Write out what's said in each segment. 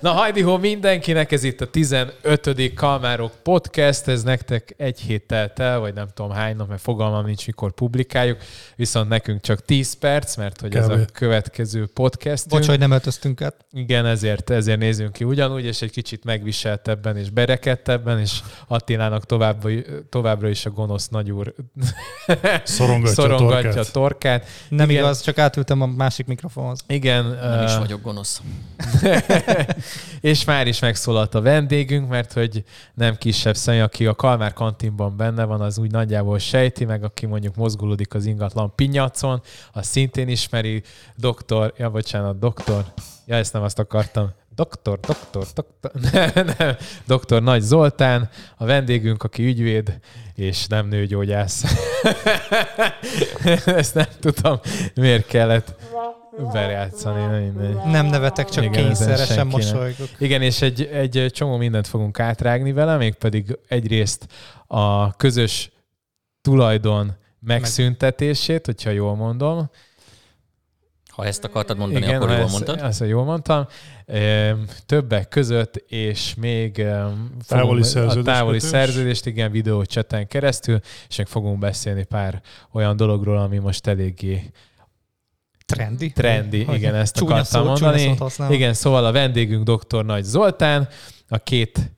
Na hajdi ho mindenkinek, ez itt a 15. Kalmárok podcast, ez nektek egy hét telt el, vagy nem tudom hány nap, mert fogalmam nincs, mikor publikáljuk, viszont nekünk csak 10 perc, mert hogy ez a következő podcast. Bocs, hogy nem öltöztünk át. Igen, ezért, ezért nézünk ki ugyanúgy, és egy kicsit megviseltebben és berekedtebben, és Attilának tovább, továbbra is a gonosz nagyúr szorongatja, szorongatja a torkát. A torkát. Nem Igen. igaz, csak átültem a másik mikrofonhoz. Igen. Nem uh... is vagyok gonosz. és már is megszólalt a vendégünk, mert hogy nem kisebb személy, aki a Kalmár kantinban benne van, az úgy nagyjából sejti, meg aki mondjuk mozgulódik az ingatlan pinyacon, az szintén ismeri doktor, ja bocsánat, doktor, ja ezt nem azt akartam, doktor, doktor, doktor, nem, nem, doktor Nagy Zoltán, a vendégünk, aki ügyvéd, és nem nőgyógyász. Ezt nem tudom, miért kellett bejátszani. Nem nevetek, csak Igen, kényszeresen mosolygok. Igen, és egy, egy csomó mindent fogunk átrágni vele, mégpedig egyrészt a közös tulajdon megszüntetését, hogyha jól mondom. Ha ezt akartad mondani, Igen, akkor jól ezt, mondtad. Azt, jól mondtam. Többek között, és még távoli a távoli szerződést, igen, videócseten keresztül, és még fogunk beszélni pár olyan dologról, ami most eléggé Trendi? Trendi, hogy igen, ezt akartam szó, mondani. Igen, szóval a vendégünk dr. Nagy Zoltán, a két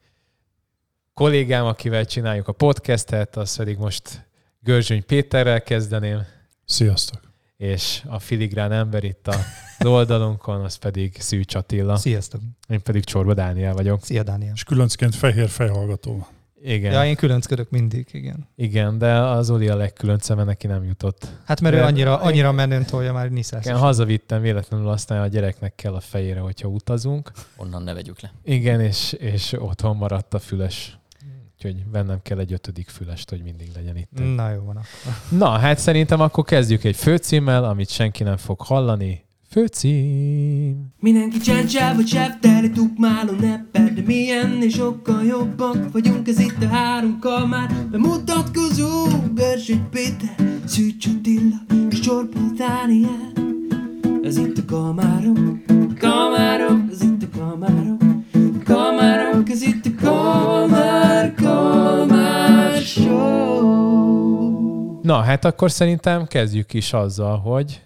kollégám, akivel csináljuk a podcastet, az pedig most Görzsöny Péterrel kezdeném. Sziasztok! És a filigrán ember itt a oldalunkon, az pedig Szűcs Attila. Sziasztok! Én pedig Csorba Dániel vagyok. Szia Dániel! És különcként fehér fejhallgató. Igen. Ja, én különcködök mindig, igen. Igen, de az Oli a legkülöncebb, mert neki nem jutott. Hát mert de ő annyira, annyira menőn tolja már Niszász. Igen, hazavittem véletlenül aztán a gyereknek kell a fejére, hogyha utazunk. Onnan ne vegyük le. Igen, és, és otthon maradt a füles. Úgyhogy vennem kell egy ötödik fülest, hogy mindig legyen itt. Na jó van akkor. Na, hát szerintem akkor kezdjük egy főcímmel, amit senki nem fog hallani. Főcím. Mindenki csáncsába csápteli tukmáló nepper, de milyen és sokkal jobbak vagyunk, ez itt a három kalmár. Bemutatkozó, Bersőgy Péter, Szűcs Attila és Csorba Dániel. Ez itt a kalmárom, kalmárom, ez itt a kalmárom, ez itt a kalmár, kalmár show. Na, hát akkor szerintem kezdjük is azzal, hogy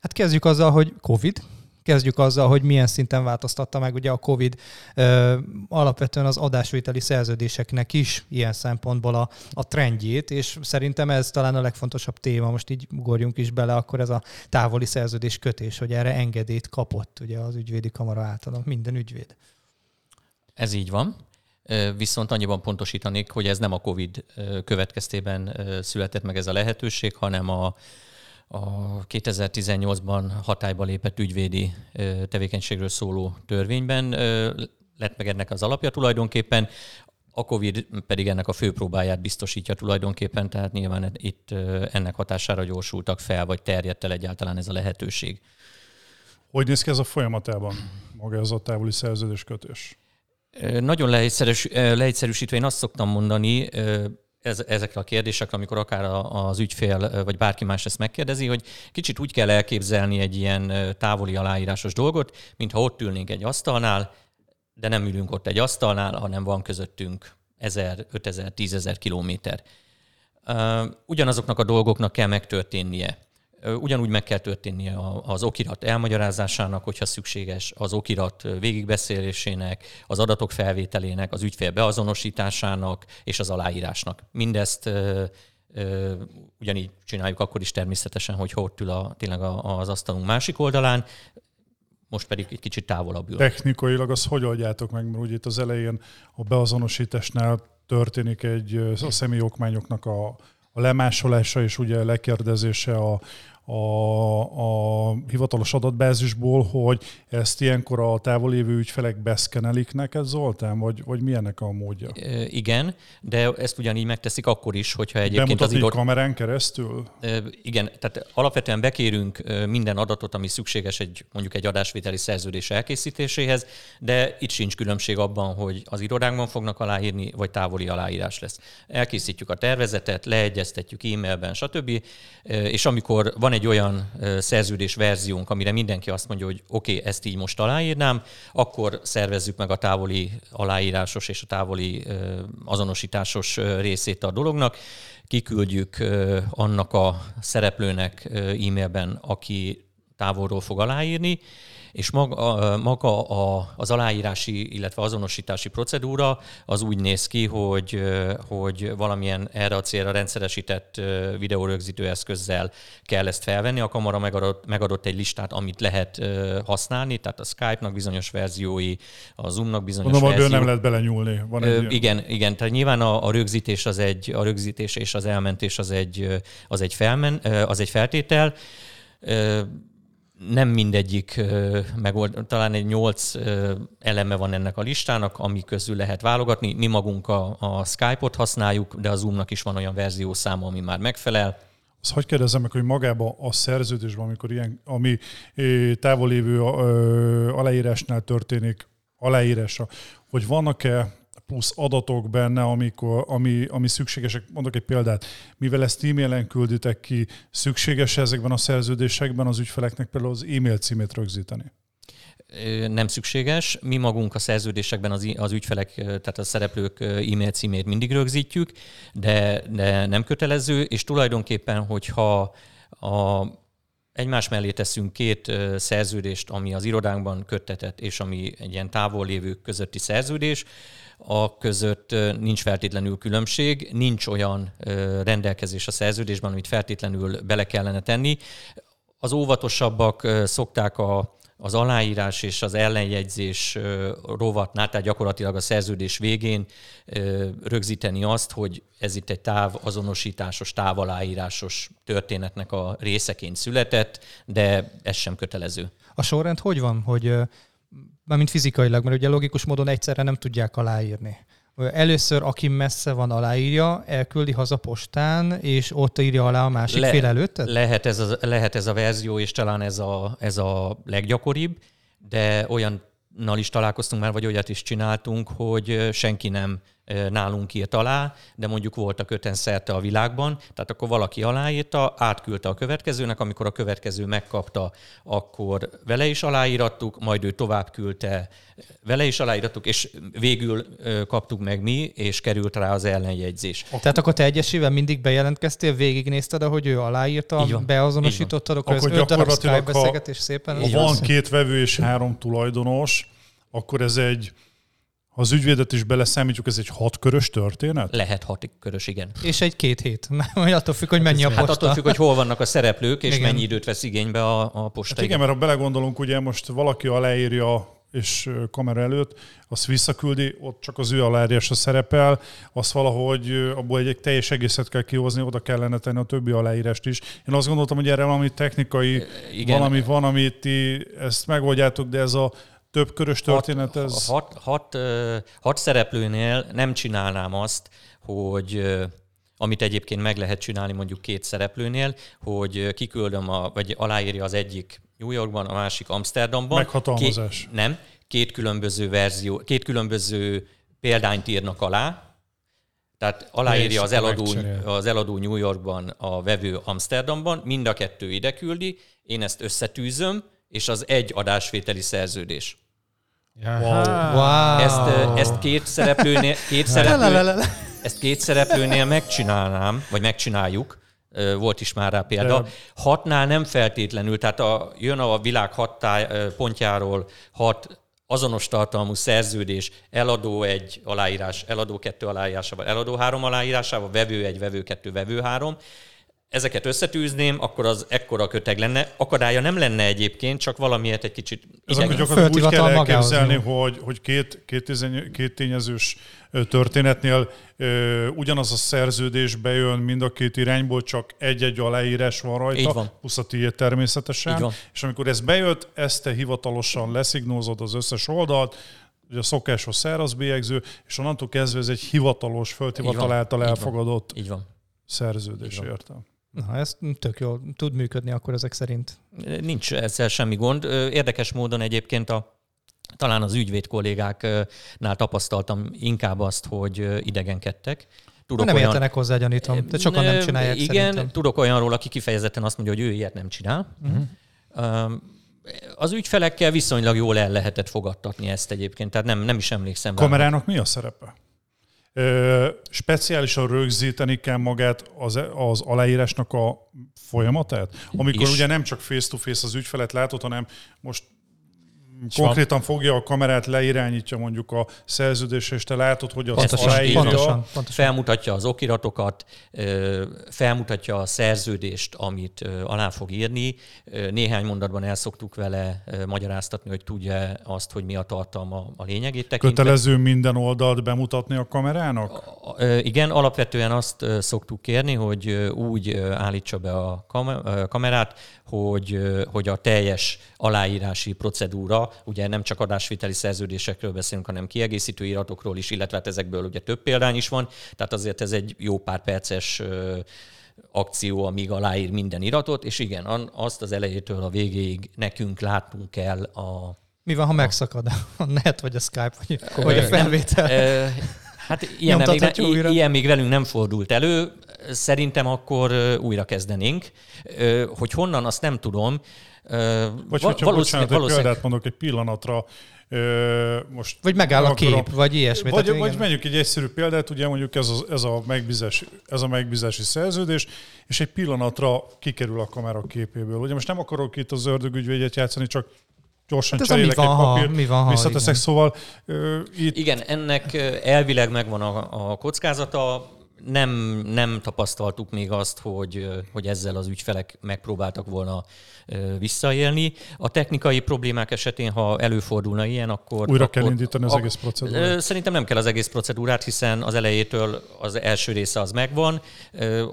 Hát kezdjük azzal, hogy COVID, kezdjük azzal, hogy milyen szinten változtatta meg ugye a COVID ö, alapvetően az adásvételi szerződéseknek is ilyen szempontból a, a trendjét, és szerintem ez talán a legfontosabb téma, most így ugorjunk is bele, akkor ez a távoli szerződés kötés, hogy erre engedélyt kapott ugye az ügyvédi kamara által, minden ügyvéd. Ez így van. Viszont annyiban pontosítanék, hogy ez nem a COVID következtében született meg ez a lehetőség, hanem a a 2018-ban hatályba lépett ügyvédi tevékenységről szóló törvényben lett meg ennek az alapja tulajdonképpen, a COVID pedig ennek a főpróbáját biztosítja tulajdonképpen, tehát nyilván itt ennek hatására gyorsultak fel, vagy terjedt el egyáltalán ez a lehetőség. Hogy néz ki ez a folyamatában, maga ez a távoli szerződéskötés? Nagyon leegyszerűs, leegyszerűsítve én azt szoktam mondani, ez, ezekre a kérdésekre, amikor akár az ügyfél vagy bárki más ezt megkérdezi, hogy kicsit úgy kell elképzelni egy ilyen távoli aláírásos dolgot, mintha ott ülnénk egy asztalnál, de nem ülünk ott egy asztalnál, hanem van közöttünk 1000, 5000, 10.000 kilométer. Ugyanazoknak a dolgoknak kell megtörténnie. Ugyanúgy meg kell történnie az okirat elmagyarázásának, hogyha szükséges, az okirat végigbeszélésének, az adatok felvételének, az ügyfél beazonosításának és az aláírásnak. Mindezt ugyanígy csináljuk akkor is természetesen, hogy ott ül a, tényleg az asztalunk másik oldalán, most pedig egy kicsit távolabb ül. Technikailag azt hogy oldjátok meg, mert ugye itt az elején a beazonosításnál történik egy a személyokmányoknak a, a lemásolása és ugye a lekérdezése a, a, a hivatalos adatbázisból, hogy ezt ilyenkor a távolévő ügyfelek beszkenelik neked, Zoltán, vagy, vagy milyenek a módja? E, igen, de ezt ugyanígy megteszik akkor is, hogyha egyébként az idő... kamerán keresztül? E, igen, tehát alapvetően bekérünk minden adatot, ami szükséges egy mondjuk egy adásvételi szerződés elkészítéséhez, de itt sincs különbség abban, hogy az irodánkban fognak aláírni, vagy távoli aláírás lesz. Elkészítjük a tervezetet, leegyeztetjük e-mailben, stb. És amikor van egy egy olyan szerződés verziónk, amire mindenki azt mondja, hogy oké, okay, ezt így most aláírnám, akkor szervezzük meg a távoli aláírásos és a távoli azonosításos részét a dolognak, kiküldjük annak a szereplőnek e-mailben, aki távolról fog aláírni, és maga, maga a, az aláírási, illetve azonosítási procedúra az úgy néz ki, hogy, hogy valamilyen erre a célra rendszeresített videórögzítő eszközzel kell ezt felvenni. A kamera megadott, megadott egy listát, amit lehet használni, tehát a Skype-nak bizonyos verziói, a Zoom-nak bizonyos Mondom, verziói. nem lehet belenyúlni. Van egy Ö, igen, igen, tehát nyilván a, a rögzítés az egy, a rögzítés és az elmentés az egy, az egy, felmen, az egy feltétel nem mindegyik megold, talán egy nyolc eleme van ennek a listának, ami közül lehet válogatni. Mi magunk a, a Skype-ot használjuk, de a Zoom-nak is van olyan verziószáma, ami már megfelel. Azt hogy kérdezem meg, hogy magában a szerződésben, amikor ilyen, ami távolévő aláírásnál történik, aláírása, hogy vannak-e plusz adatok benne, amikor, ami, ami szükségesek. Mondok egy példát. Mivel ezt e-mailen külditek ki, szükséges ezekben a szerződésekben az ügyfeleknek például az e-mail címét rögzíteni? nem szükséges. Mi magunk a szerződésekben az, az ügyfelek, tehát a szereplők e-mail címét mindig rögzítjük, de, de nem kötelező, és tulajdonképpen, hogyha a, egymás mellé teszünk két szerződést, ami az irodánkban köttetett, és ami egy ilyen távol lévők közötti szerződés, a között nincs feltétlenül különbség, nincs olyan rendelkezés a szerződésben, amit feltétlenül bele kellene tenni. Az óvatosabbak szokták a, az aláírás és az ellenjegyzés rovatnál, tehát gyakorlatilag a szerződés végén rögzíteni azt, hogy ez itt egy távazonosításos, távaláírásos történetnek a részeként született, de ez sem kötelező. A sorrend hogy van, hogy mint fizikailag, mert ugye logikus módon egyszerre nem tudják aláírni. Először, aki messze van, aláírja, elküldi haza postán, és ott írja alá a másik Le, fél előtt? Lehet ez, a, lehet ez a verzió, és talán ez a, ez a leggyakoribb, de olyannal is találkoztunk már, vagy olyat is csináltunk, hogy senki nem nálunk írt alá, de mondjuk voltak öten szerte a világban, tehát akkor valaki aláírta, átküldte a következőnek, amikor a következő megkapta, akkor vele is aláírattuk, majd ő tovább küldte, vele is aláírattuk, és végül kaptuk meg mi, és került rá az ellenjegyzés. Tehát akkor te egyesével mindig bejelentkeztél, végignézted, ahogy ő aláírta, beazonosítottad, akkor, akkor ez öt darab beszélgetés szépen. Ha van két vevő és három tulajdonos, akkor ez egy ha az ügyvédet is beleszámítjuk, ez egy hatkörös történet? Lehet hatkörös, igen. És egy két hét. Mert attól függ, hogy mennyi a posta. Hát attól függ, hogy hol vannak a szereplők, és igen. mennyi időt vesz igénybe a, a posta. Hát igen, mert ha belegondolunk, ugye most valaki aláírja és kamera előtt, azt visszaküldi, ott csak az ő aláírása szerepel, azt valahogy abból egy, egy teljes egészet kell kihozni, oda kellene tenni a többi aláírást is. Én azt gondoltam, hogy erre valami technikai, Igen. valami van, amit ti ezt megoldjátok, de ez a több körös történet ez? Hat, hat, hat, hat szereplőnél nem csinálnám azt, hogy amit egyébként meg lehet csinálni mondjuk két szereplőnél, hogy kiküldöm, a, vagy aláírja az egyik New Yorkban, a másik Amsterdamban. Meghatalmazás. Két, nem, két különböző verzió, két különböző példányt írnak alá, tehát aláírja az eladó, az eladó New Yorkban, a vevő Amsterdamban, mind a kettő ide küldi, én ezt összetűzöm, és az egy adásvételi szerződés. Wow. wow. Ezt, ezt két szereplőnél, két szereplő, ezt két szereplőnél megcsinálnám, vagy megcsináljuk, volt is már rá példa. Hatnál nem feltétlenül, tehát a, jön a világ hat táj, pontjáról hat azonos tartalmú szerződés, eladó egy aláírás, eladó kettő aláírásával, eladó három aláírásával, vevő egy, vevő kettő, vevő három, ezeket összetűzném, akkor az ekkora köteg lenne. Akadálya nem lenne egyébként, csak valamiért egy kicsit Ez akkor gyakorlatilag úgy kell elképzelni, hogy, hogy két, két, két tényezős történetnél ö, ugyanaz a szerződés bejön mind a két irányból, csak egy-egy aláírás van rajta, Így van. plusz a tiéd természetesen. Így van. És amikor ez bejött, ezt te hivatalosan leszignózod az összes oldalt, ugye a szokásos száraz bélyegző, és onnantól kezdve ez egy hivatalos, földhivatal által elfogadott Így van. szerződés, értem. Na, ez tök jól tud működni akkor ezek szerint. Nincs ezzel semmi gond. Érdekes módon egyébként a talán az ügyvéd kollégáknál tapasztaltam inkább azt, hogy idegenkedtek, tudok nem olyan... értenek hozzá, gyanítom. De sokan nem csinálják Igen, szerintem. tudok olyanról, aki kifejezetten azt mondja, hogy ő ilyet nem csinál. Uh-huh. Az ügyfelekkel viszonylag jól el lehetett fogadtatni ezt egyébként, tehát nem, nem is emlékszem. Kamerának mi a szerepe? Ö, speciálisan rögzíteni kell magát az, az aláírásnak a folyamatát? Amikor és... ugye nem csak face-to-face az ügyfelet látod, hanem most konkrétan fogja a kamerát, leirányítja mondjuk a szerződésre, és te látod, hogy az pontosan, aláírja. Pontosan, pontosan. Felmutatja az okiratokat, felmutatja a szerződést, amit alá fog írni. Néhány mondatban el szoktuk vele magyaráztatni, hogy tudja azt, hogy mi a tartalma a lényegét tekintve. Kötelező minden oldalt bemutatni a kamerának? Igen, alapvetően azt szoktuk kérni, hogy úgy állítsa be a kamerát, hogy, hogy a teljes aláírási procedúra, ugye nem csak adásviteli szerződésekről beszélünk, hanem kiegészítő iratokról is, illetve hát ezekből ugye több példány is van, tehát azért ez egy jó pár perces akció, amíg aláír minden iratot, és igen, azt az elejétől a végéig nekünk látnunk kell a... Mi van, ha megszakad a net, vagy a Skype, vagy, vagy a felvétel? Hát ilyen, még, ilyen még velünk nem fordult elő szerintem akkor újra kezdenénk. Hogy honnan, azt nem tudom. Vagy hogyha valószínűleg, bocsánat, egy példát mondok egy pillanatra, most vagy megáll a kép, akarom, vagy ilyesmi. Vagy, vagy menjük egy egyszerű példát, ugye mondjuk ez a, ez, a megbízási, ez a megbízási szerződés, és egy pillanatra kikerül a kamera képéből. Ugye most nem akarok itt az ördögügyvédjet játszani, csak gyorsan hát cserélek egy papírt, mi van, ha, visszateszek, igen. szóval uh, itt... Igen, ennek elvileg megvan a, a kockázata, nem, nem tapasztaltuk még azt, hogy, hogy ezzel az ügyfelek megpróbáltak volna visszaélni. A technikai problémák esetén, ha előfordulna ilyen, akkor... Újra akkor, kell indítani az egész procedúrát? Szerintem nem kell az egész procedúrát, hiszen az elejétől az első része az megvan,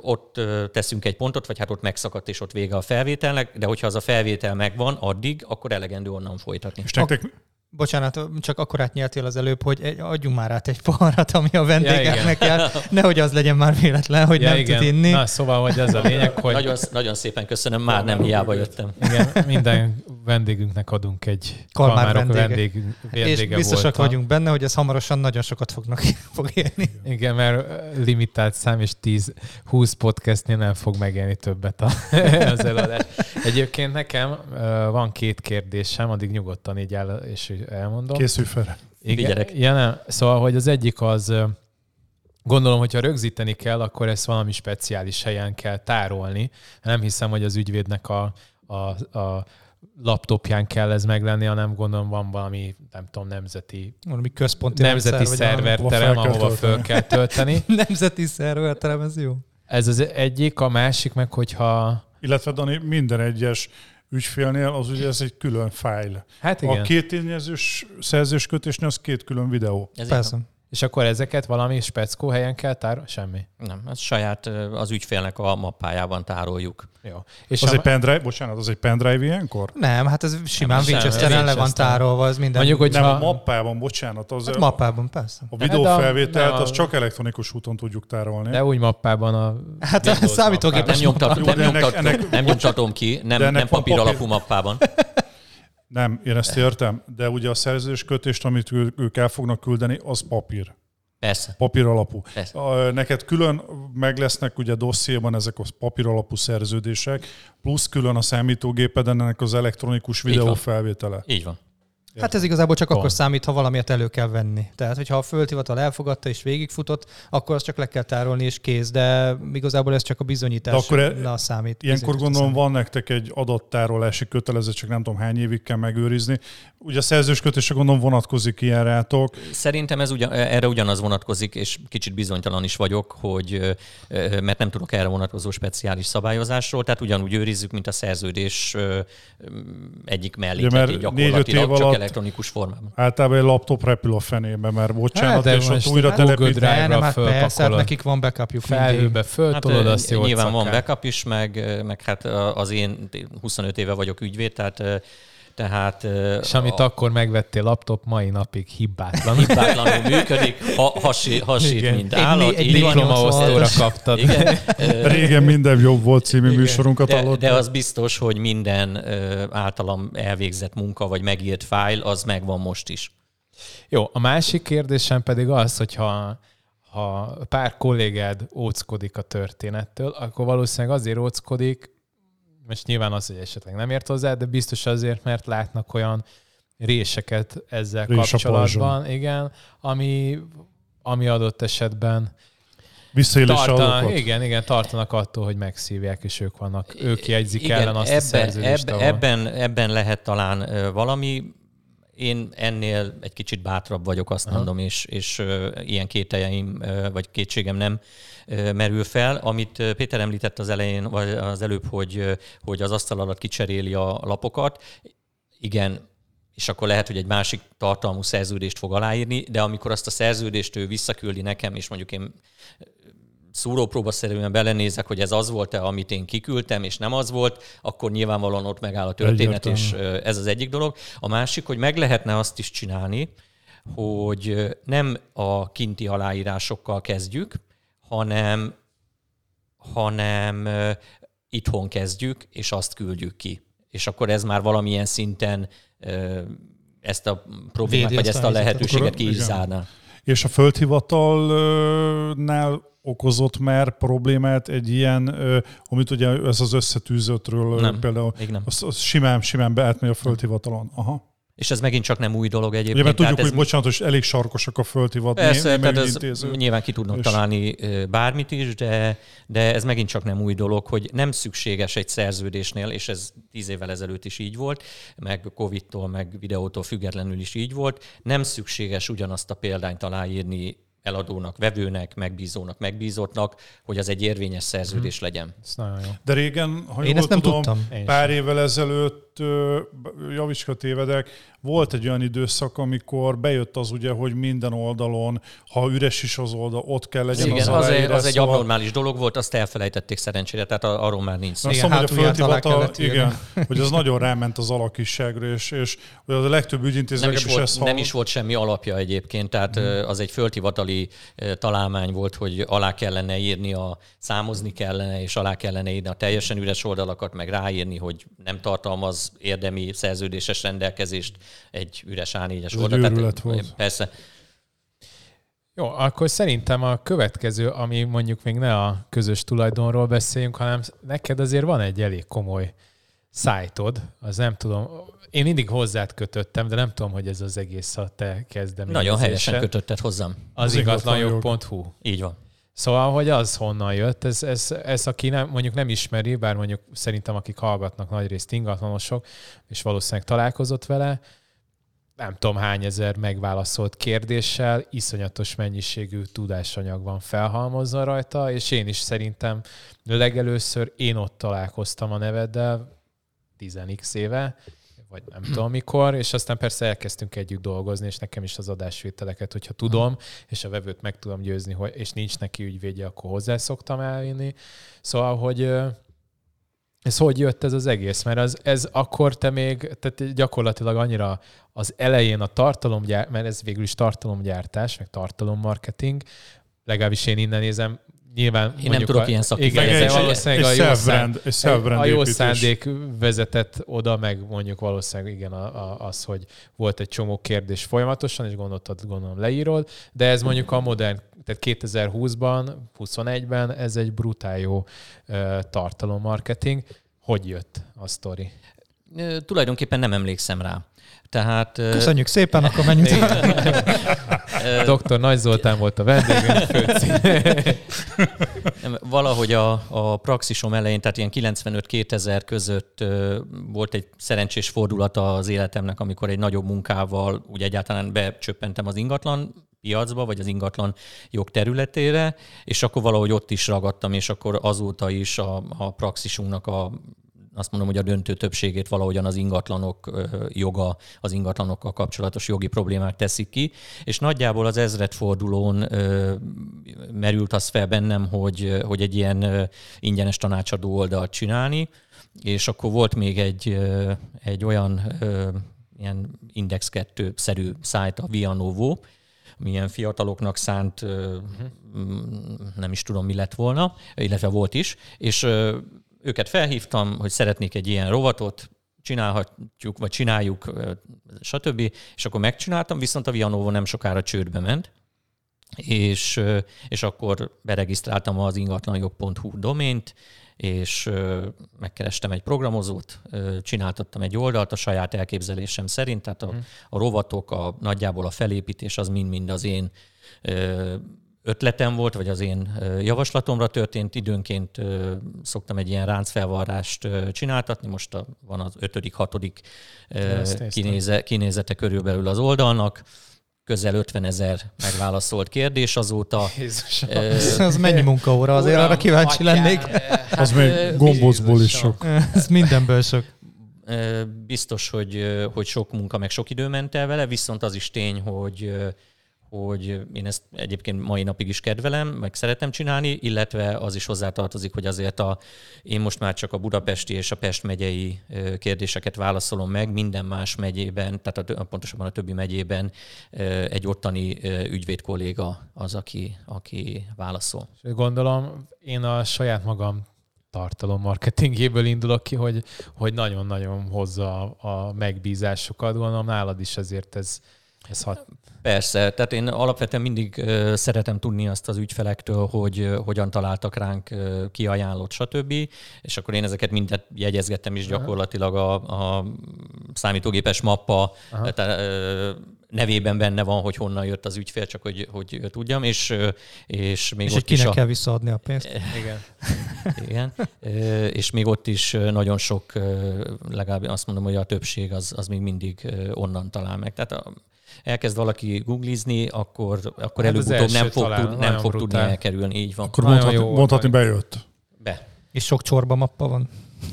ott teszünk egy pontot, vagy hát ott megszakadt, és ott vége a felvételnek, de hogyha az a felvétel megvan addig, akkor elegendő onnan folytatni. És nektek, Bocsánat, csak akkor átnyeltél az előbb, hogy adjunk már át egy poharat, ami a vendégeknek ja, kell. Nehogy az legyen már véletlen, hogy ja, nem igen. tud inni. Na, szóval, hogy ez a lényeg, hogy... Nagyon, nagyon szépen köszönöm, már nem hiába jöttem. Igen, minden vendégünknek adunk egy kalmár vendége. vendég, vendége És biztosak voltam. vagyunk benne, hogy ez hamarosan nagyon sokat fognak fog élni. Igen, mert limitált szám, és 10-20 podcastnél nem fog megélni többet az eladás. Egyébként nekem van két kérdésem, addig nyugodtan így el, és elmondom. Készülj fel. Igen, ja, nem. Szóval, hogy az egyik az, gondolom, hogyha rögzíteni kell, akkor ezt valami speciális helyen kell tárolni. Nem hiszem, hogy az ügyvédnek a, a, a laptopján kell ez meglenni, hanem gondolom van valami, nem tudom, nemzeti, valami központi nemzeti szerverterem, ahova föl kell tölteni. nemzeti szerverterem, ez jó. Ez az egyik, a másik meg, hogyha... Illetve Dani, minden egyes ügyfélnél, az ugye ez egy külön fájl. Hát igen. A két tényezős szerzőskötésnél az két külön videó. Ez Persze. És akkor ezeket valami speckó helyen kell tárolni? Semmi? Nem, ez saját az ügyfélnek a mappájában tároljuk. Jó. És az a... egy pendrive, bocsánat, az egy pendrive ilyenkor? Nem, hát ez simán Winchester-en le van tárolva, az minden. Mondjuk, hogy nem, ha... a mappában, bocsánat. Az hát mappában, persze. A videófelvételt, az csak elektronikus úton tudjuk tárolni. De úgy mappában a... Hát a számítógépes nem, nyomtat, nem, nyomtat, nem nyomtatom ki, nem, nem papír alapú mappában. Nem, én ezt értem, de ugye a szerződéskötést, amit ők el fognak küldeni, az papír. Persze. Papír alapú. Persze. Neked külön meg lesznek ugye dossziéban ezek a papír alapú szerződések, plusz külön a számítógépeden ennek az elektronikus videófelvétele. Így van. Hát ez igazából csak Pont. akkor számít, ha valamiért elő kell venni. Tehát, hogyha a földhivatal elfogadta és végigfutott, akkor azt csak le kell tárolni és kész, de igazából ez csak a bizonyítás akkor e, számít. Ilyenkor gondolom van nektek egy adattárolási csak nem tudom hány évig kell megőrizni. Ugye a szerzős kötése gondolom vonatkozik ilyen rátok. Szerintem ez ugyan, erre ugyanaz vonatkozik, és kicsit bizonytalan is vagyok, hogy mert nem tudok erre vonatkozó speciális szabályozásról, tehát ugyanúgy őrizzük, mint a szerződés egyik mellékletét gyakorlatilag, csak alatt elektronikus formában. Általában egy laptop repül a fenébe, mert bocsánat, hát, és ott újra telepíteni. Nem, hát persze, hát nekik van backupjuk. Felhőbe föltolod, hát, azt jól Nyilván van backup is, meg, meg hát az én 25 éve vagyok ügyvéd, tehát tehát, és amit a... akkor megvettél laptop, mai napig hibátlan. Hibátlanul működik, ha, hasít, hasít mint állat. Egy, egy diplomaosztóra kaptad. Igen. Régen minden jobb volt című Igen. műsorunkat de, De az biztos, hogy minden általam elvégzett munka, vagy megírt fájl, az megvan most is. Jó, a másik kérdésem pedig az, hogyha ha pár kollégád óckodik a történettől, akkor valószínűleg azért óckodik, most nyilván az, hogy esetleg nem ért hozzá, de biztos azért, mert látnak olyan réseket ezzel Rés kapcsolatban, igen, ami, ami adott esetben Visszaélés tartanak, Igen, igen, tartanak attól, hogy megszívják, és ők vannak, ők jegyzik igen, ellen azt ebben, a szerződést. Ebben, ebben, ebben lehet talán valami, én ennél egy kicsit bátrabb vagyok, azt Aha. mondom, és, és ilyen kételjeim vagy kétségem nem merül fel. Amit Péter említett az elején, vagy az előbb, hogy, hogy az asztal alatt kicseréli a lapokat. Igen, és akkor lehet, hogy egy másik tartalmú szerződést fog aláírni, de amikor azt a szerződést ő visszaküldi nekem, és mondjuk én szúrópróbaszerűen belenézek, hogy ez az volt-e, amit én kiküldtem, és nem az volt, akkor nyilvánvalóan ott megáll a történet, Egyértelmű. és ez az egyik dolog. A másik, hogy meg lehetne azt is csinálni, hogy nem a kinti aláírásokkal kezdjük, hanem, hanem itthon kezdjük, és azt küldjük ki. És akkor ez már valamilyen szinten ezt a problémát, Védi vagy ezt a lehetőséget ki is zárná. És a földhivatalnál okozott már problémát egy ilyen, amit ugye ez az összetűzöttről nem, például, nem. Az, az simán, simán beátmegy a földhivatalon. Aha. És ez megint csak nem új dolog egyébként. Ugye, mert tudjuk, hogy ez... bocsánat, hogy elég sarkosak a földhivat. Persze, tehát ez nyilván ki tudnak és... találni bármit is, de, de ez megint csak nem új dolog, hogy nem szükséges egy szerződésnél, és ez tíz évvel ezelőtt is így volt, meg Covid-tól, meg videótól függetlenül is így volt, nem szükséges ugyanazt a példányt aláírni eladónak, vevőnek, megbízónak, megbízottnak, hogy az egy érvényes szerződés hmm. legyen. Ez nagyon jó. De régen, ha Én ezt nem tudom, tudtam. pár évvel ezelőtt, javiska tévedek, volt egy olyan időszak, amikor bejött az ugye, hogy minden oldalon, ha üres is az oldal, ott kell legyen Igen, az, az, egy, az egy szóval... abnormális dolog volt, azt elfelejtették szerencsére, tehát arról már nincs szó. Igen, hát, hogy a igen, hogy az nagyon ráment az alakisságra, és, és a legtöbb ügyintézet nem is, volt, ezt nem is volt semmi alapja egyébként, tehát hmm. az egy földhivatali találmány volt, hogy alá kellene írni, a, számozni kellene, és alá kellene írni a teljesen üres oldalakat, meg ráírni, hogy nem tartalmaz érdemi szerződéses rendelkezést, egy üres A4-es oldal. Tehát, volt. Persze. Jó, akkor szerintem a következő, ami mondjuk még ne a közös tulajdonról beszéljünk, hanem neked azért van egy elég komoly szájtod, az nem tudom, én mindig hozzád kötöttem, de nem tudom, hogy ez az egész a te kezdeményezésed. Nagyon helyesen kötötted hozzám. Az, az igazlanjog.hu. Így van. Szóval, hogy az honnan jött, ez, ez, ez aki nem, mondjuk nem ismeri, bár mondjuk szerintem akik hallgatnak nagyrészt ingatlanosok, és valószínűleg találkozott vele, nem tudom hány ezer megválaszolt kérdéssel, iszonyatos mennyiségű tudásanyag van felhalmozva rajta, és én is szerintem legelőször én ott találkoztam a neveddel, 10x éve, vagy nem tudom mikor, és aztán persze elkezdtünk együtt dolgozni, és nekem is az adásvételeket, hogyha tudom, és a vevőt meg tudom győzni, hogy, és nincs neki ügyvédje, akkor hozzá szoktam elvinni. Szóval, hogy ez hogy jött ez az egész? Mert az, ez akkor te még, tehát gyakorlatilag annyira az elején a tartalomgyár, mert ez végül is tartalomgyártás, meg tartalommarketing, legalábbis én innen nézem, nyilván Én nem tudok a, ilyen szakifejezést. Valószínűleg egy, a, jó szánd, a jó szándék vezetett oda, meg mondjuk valószínűleg igen a, a, az, hogy volt egy csomó kérdés folyamatosan, és gondoltad, gondolom leírod, de ez mondjuk a modern, tehát 2020-ban, 21-ben ez egy brutál jó uh, tartalommarketing. Hogy jött a sztori? Tulajdonképpen nem emlékszem rá. Tehát, Köszönjük szépen, akkor menjünk. Dr. Nagy Zoltán volt a vendégünk, Valahogy a, a praxisom elején, tehát ilyen 95-2000 között volt egy szerencsés fordulata az életemnek, amikor egy nagyobb munkával úgy egyáltalán becsöppentem az ingatlan piacba, vagy az ingatlan jog területére, és akkor valahogy ott is ragadtam, és akkor azóta is a, a praxisunknak a azt mondom, hogy a döntő többségét valahogyan az ingatlanok joga, az ingatlanokkal kapcsolatos jogi problémák teszik ki, és nagyjából az ezredfordulón merült az fel bennem, hogy, hogy egy ilyen ingyenes tanácsadó oldalt csinálni, és akkor volt még egy, egy olyan ilyen Index 2-szerű szájt, a Vianovo, milyen fiataloknak szánt, uh-huh. nem is tudom, mi lett volna, illetve volt is, és őket felhívtam, hogy szeretnék egy ilyen rovatot, csinálhatjuk, vagy csináljuk, stb. És akkor megcsináltam, viszont a Vianovo nem sokára csődbe ment, és, és akkor beregisztráltam az ingatlanjog.hu domént, és megkerestem egy programozót, csináltattam egy oldalt a saját elképzelésem szerint, tehát a, mhm. a rovatok, a, nagyjából a felépítés az mind-mind az én ötletem volt, vagy az én javaslatomra történt. Időnként szoktam egy ilyen ráncfelvarrást csináltatni, most a, van az ötödik, hatodik kinéze, kinézete körülbelül az oldalnak közel 50 ezer megválaszolt kérdés azóta. Jézus, uh, az mennyi munkaóra, azért Uram, arra kíváncsi atyám, lennék. Hát, az még gombócból is sok. Ez mindenből sok. Biztos, hogy, hogy sok munka, meg sok idő ment el vele, viszont az is tény, hogy hogy én ezt egyébként mai napig is kedvelem, meg szeretem csinálni, illetve az is hozzátartozik, hogy azért a, én most már csak a budapesti és a Pest megyei kérdéseket válaszolom meg, minden más megyében, tehát a, pontosabban a többi megyében egy ottani ügyvéd kolléga az, aki, aki válaszol. Gondolom, én a saját magam tartalom marketingéből indulok ki, hogy, hogy nagyon-nagyon hozza a, a megbízásokat. Gondolom nálad is ezért ez, ez hat. Persze, tehát én alapvetően mindig szeretem tudni azt az ügyfelektől, hogy hogyan találtak ránk, ki ajánlott, stb. És akkor én ezeket mindet jegyezgettem is gyakorlatilag a, a számítógépes mappa tehát, nevében benne van, hogy honnan jött az ügyfél, csak hogy, hogy tudjam, és, és még és ott kinek is a... kell visszaadni a pénzt. Igen. Igen. És még ott is nagyon sok, legalább azt mondom, hogy a többség az, az még mindig onnan talál meg. Tehát a, elkezd valaki googlizni, akkor, akkor hát előbb-utóbb nem fog, tud, nem fog tudni elkerülni. Így van. Akkor mondhatni, jó, mondhatni bejött. Be. És sok csorba mappa van?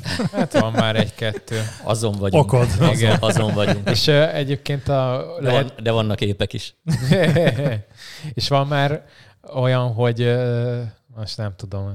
Hát van már egy-kettő. Azon vagyunk. Akad. Igen. Azon vagyunk. És uh, egyébként a... De, lehet... van, de vannak épek is. és van már olyan, hogy uh, most nem tudom,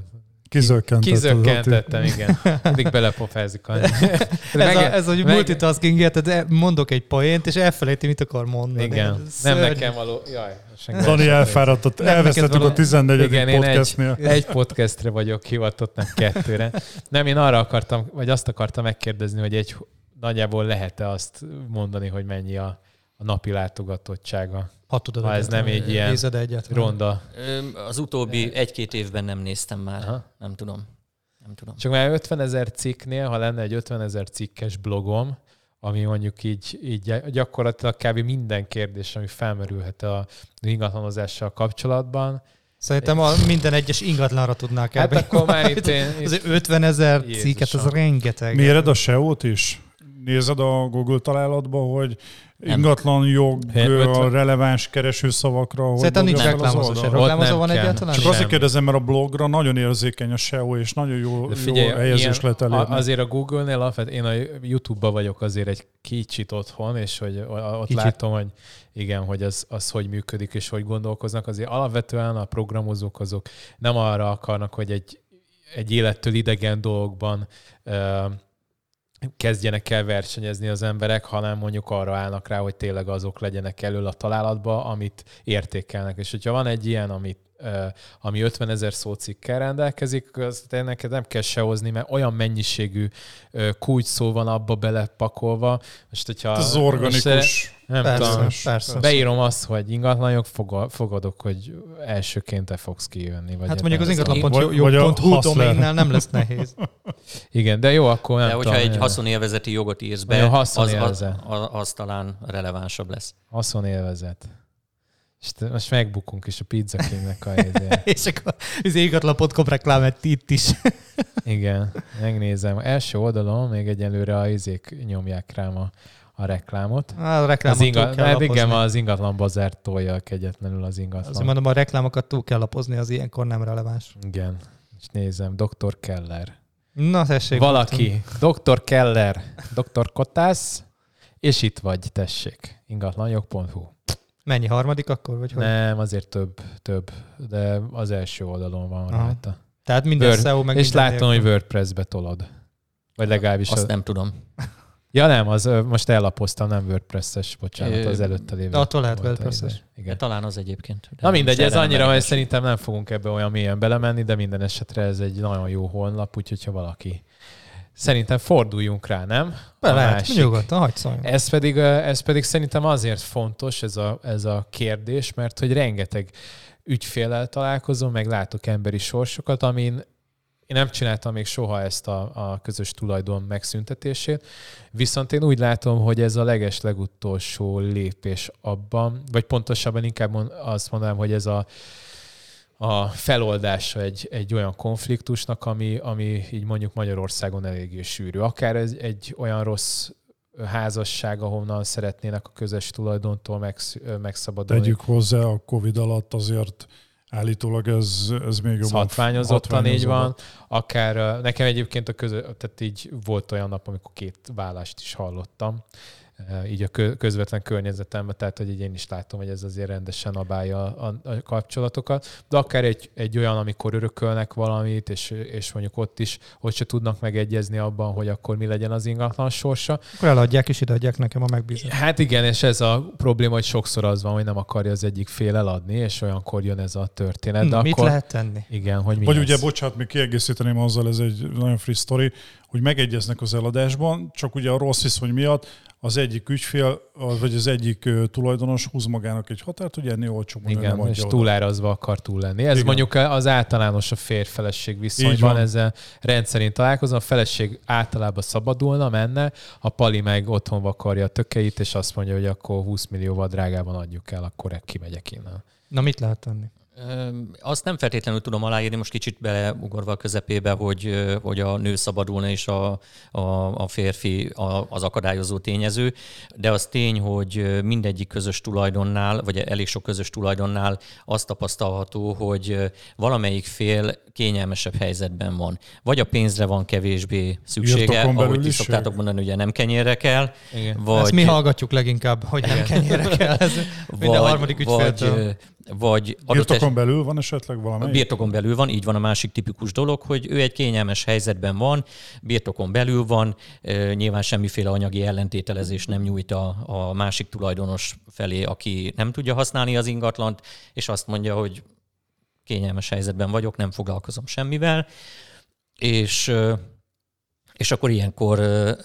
Kizökkentettem. Kizökkentettem, igen. Mindig belepofázik. ez, a, ez, hogy meg... multitasking érted, mondok egy poént, és elfelejti, mit akar mondani. Igen. Nem nekem való. Jaj. Dani elfáradtott, elvesztettük a 14. Igen, podcastnél. Egy, egy podcastre vagyok hivatott, nem kettőre. Nem, én arra akartam, vagy azt akartam megkérdezni, hogy egy nagyjából lehet-e azt mondani, hogy mennyi a, a napi látogatottsága ha tudod, ha ez nem egy ilyen egyet, ronda. Az utóbbi egy-két évben nem néztem már. Aha. Nem tudom. Nem tudom. Csak már 50 ezer cikknél, ha lenne egy 50 ezer cikkes blogom, ami mondjuk így, így gyakorlatilag kb. minden kérdés, ami felmerülhet a ingatlanozással kapcsolatban, Szerintem a minden egyes ingatlanra tudnák Hát akkor már itt én... Az 50 ezer cikket, az rengeteg. Méred a SEO-t is? Nézed a Google találatba, hogy ingatlan jog, a releváns keresőszavakra. Szerintem nincs reklámozó se. Reklámozó van egyáltalán? Csak azért kérdezem, mert a blogra nagyon érzékeny a SEO, és nagyon jó, figyelj, jó helyezés lehet elérni. Azért a Google-nél én a YouTube-ba vagyok azért egy kicsit otthon, és hogy ott kicsit. látom, hogy igen, hogy az, az hogy működik, és hogy gondolkoznak. Azért alapvetően a programozók azok nem arra akarnak, hogy egy, egy élettől idegen dolgokban kezdjenek el versenyezni az emberek, hanem mondjuk arra állnak rá, hogy tényleg azok legyenek elől a találatba, amit értékelnek. És hogyha van egy ilyen, amit ami 50 ezer szócikkel rendelkezik, az neked nem kell sehozni, mert olyan mennyiségű kulcs szó van abba belepakolva. Most, hogyha, Ez organikus. Most, nem persze, tudom, persze. beírom azt, hogy ingatlanok, fogadok, hogy elsőként te fogsz kijönni. Vagy hát mondjuk az ingatlan.hu doménnel nem lesz nehéz. Igen, de jó, akkor nem De hogyha tudom, egy haszonélvezeti jogot írsz be, az, az, az, az talán relevánsabb lesz. Haszonélvezet. És most megbukunk is a Pizza Kingnek a És akkor az égatlapot reklámet itt is. Igen, megnézem. Első oldalon még egyelőre a izék nyomják rám a, a reklámot. Á, a reklámot az inga, kell igen, az ingatlan bazár tolja kegyetlenül az ingatlan. Azért mondom, a reklámokat túl kell lapozni, az ilyenkor nem releváns. Igen, és nézem, Dr. Keller. Na, tessék. Valaki, Dr. Keller, Dr. Kotász, és itt vagy, tessék, ingatlanjog.hu. Mennyi harmadik akkor? Vagy hogy? Nem, azért több, több, de az első oldalon van Aha. rajta. Tehát minden Word, SEO meg És láttam, hogy WordPress-be tolod. Vagy legalábbis... Azt a... nem tudom. Ja nem, az most ellapoztam, nem WordPress-es, bocsánat, az előtte lévő. De attól lehet WordPress-es. Igen. De talán az egyébként. De Na mindegy, ez annyira, hogy szerintem nem fogunk ebbe olyan mélyen belemenni, de minden esetre ez egy nagyon jó honlap, úgyhogy ha valaki Szerintem forduljunk rá, nem? Be lehet, nyugodtan, hagyd szóljon. Ez pedig, ez pedig szerintem azért fontos, ez a, ez a kérdés, mert hogy rengeteg ügyfélel találkozom, meg látok emberi sorsokat, amin én nem csináltam még soha ezt a, a közös tulajdon megszüntetését, viszont én úgy látom, hogy ez a leges legutolsó lépés abban, vagy pontosabban inkább azt mondanám, hogy ez a, a feloldása egy, egy olyan konfliktusnak, ami, ami így mondjuk Magyarországon eléggé sűrű. Akár ez egy olyan rossz házasság, ahonnan szeretnének a közös tulajdontól megsz, megszabadulni. Tegyük hozzá, a Covid alatt azért Állítólag ez, ez még jobban hatványozottan így van. Akár nekem egyébként a közö, tehát így volt olyan nap, amikor két vállást is hallottam, így a közvetlen környezetemben, tehát hogy én is látom, hogy ez azért rendesen abálja a, a kapcsolatokat, de akár egy, egy olyan, amikor örökölnek valamit, és, és mondjuk ott is, hogy se tudnak megegyezni abban, hogy akkor mi legyen az ingatlan sorsa. Akkor eladják és ideadják nekem a megbízást. Hát igen, és ez a probléma, hogy sokszor az van, hogy nem akarja az egyik fél eladni, és olyankor jön ez a történet. De mit akkor, lehet tenni? Igen, hogy mi Vagy lesz? ugye, bocsánat, még kiegészíteném azzal, ez egy nagyon free story, hogy megegyeznek az eladásban, csak ugye a rossz viszony miatt az egyik ügyfél, vagy az egyik tulajdonos húz magának egy határt, hogy ennél olcsóbban Igen, nem és túlárazva akar túl lenni. Ez Igen. mondjuk az általános a férfeleség viszonyban, ezzel rendszerint találkozom, a feleség általában szabadulna, menne, a Pali meg otthon vakarja a tökeit, és azt mondja, hogy akkor 20 millióval drágában adjuk el, akkor kimegyek innen. Na mit lehet tenni? Azt nem feltétlenül tudom aláírni, most kicsit beleugorva a közepébe, hogy, hogy a nő szabadulna és a, a, a férfi a, az akadályozó tényező, de az tény, hogy mindegyik közös tulajdonnál, vagy elég sok közös tulajdonnál azt tapasztalható, hogy valamelyik fél kényelmesebb helyzetben van. Vagy a pénzre van kevésbé szüksége, ahogy ti szoktátok mondani, ugye nem kenyérre kell. Igen. Vagy... Ezt mi hallgatjuk leginkább, hogy nem kenyérre kell. Ez vagy, a harmadik ügyféltől. Vagy, vagy birtokon belül van esetleg valami? Birtokon belül van, így van a másik tipikus dolog, hogy ő egy kényelmes helyzetben van, birtokon belül van, nyilván semmiféle anyagi ellentételezés nem nyújt a, a másik tulajdonos felé, aki nem tudja használni az ingatlant, és azt mondja, hogy kényelmes helyzetben vagyok, nem foglalkozom semmivel, és és akkor ilyenkor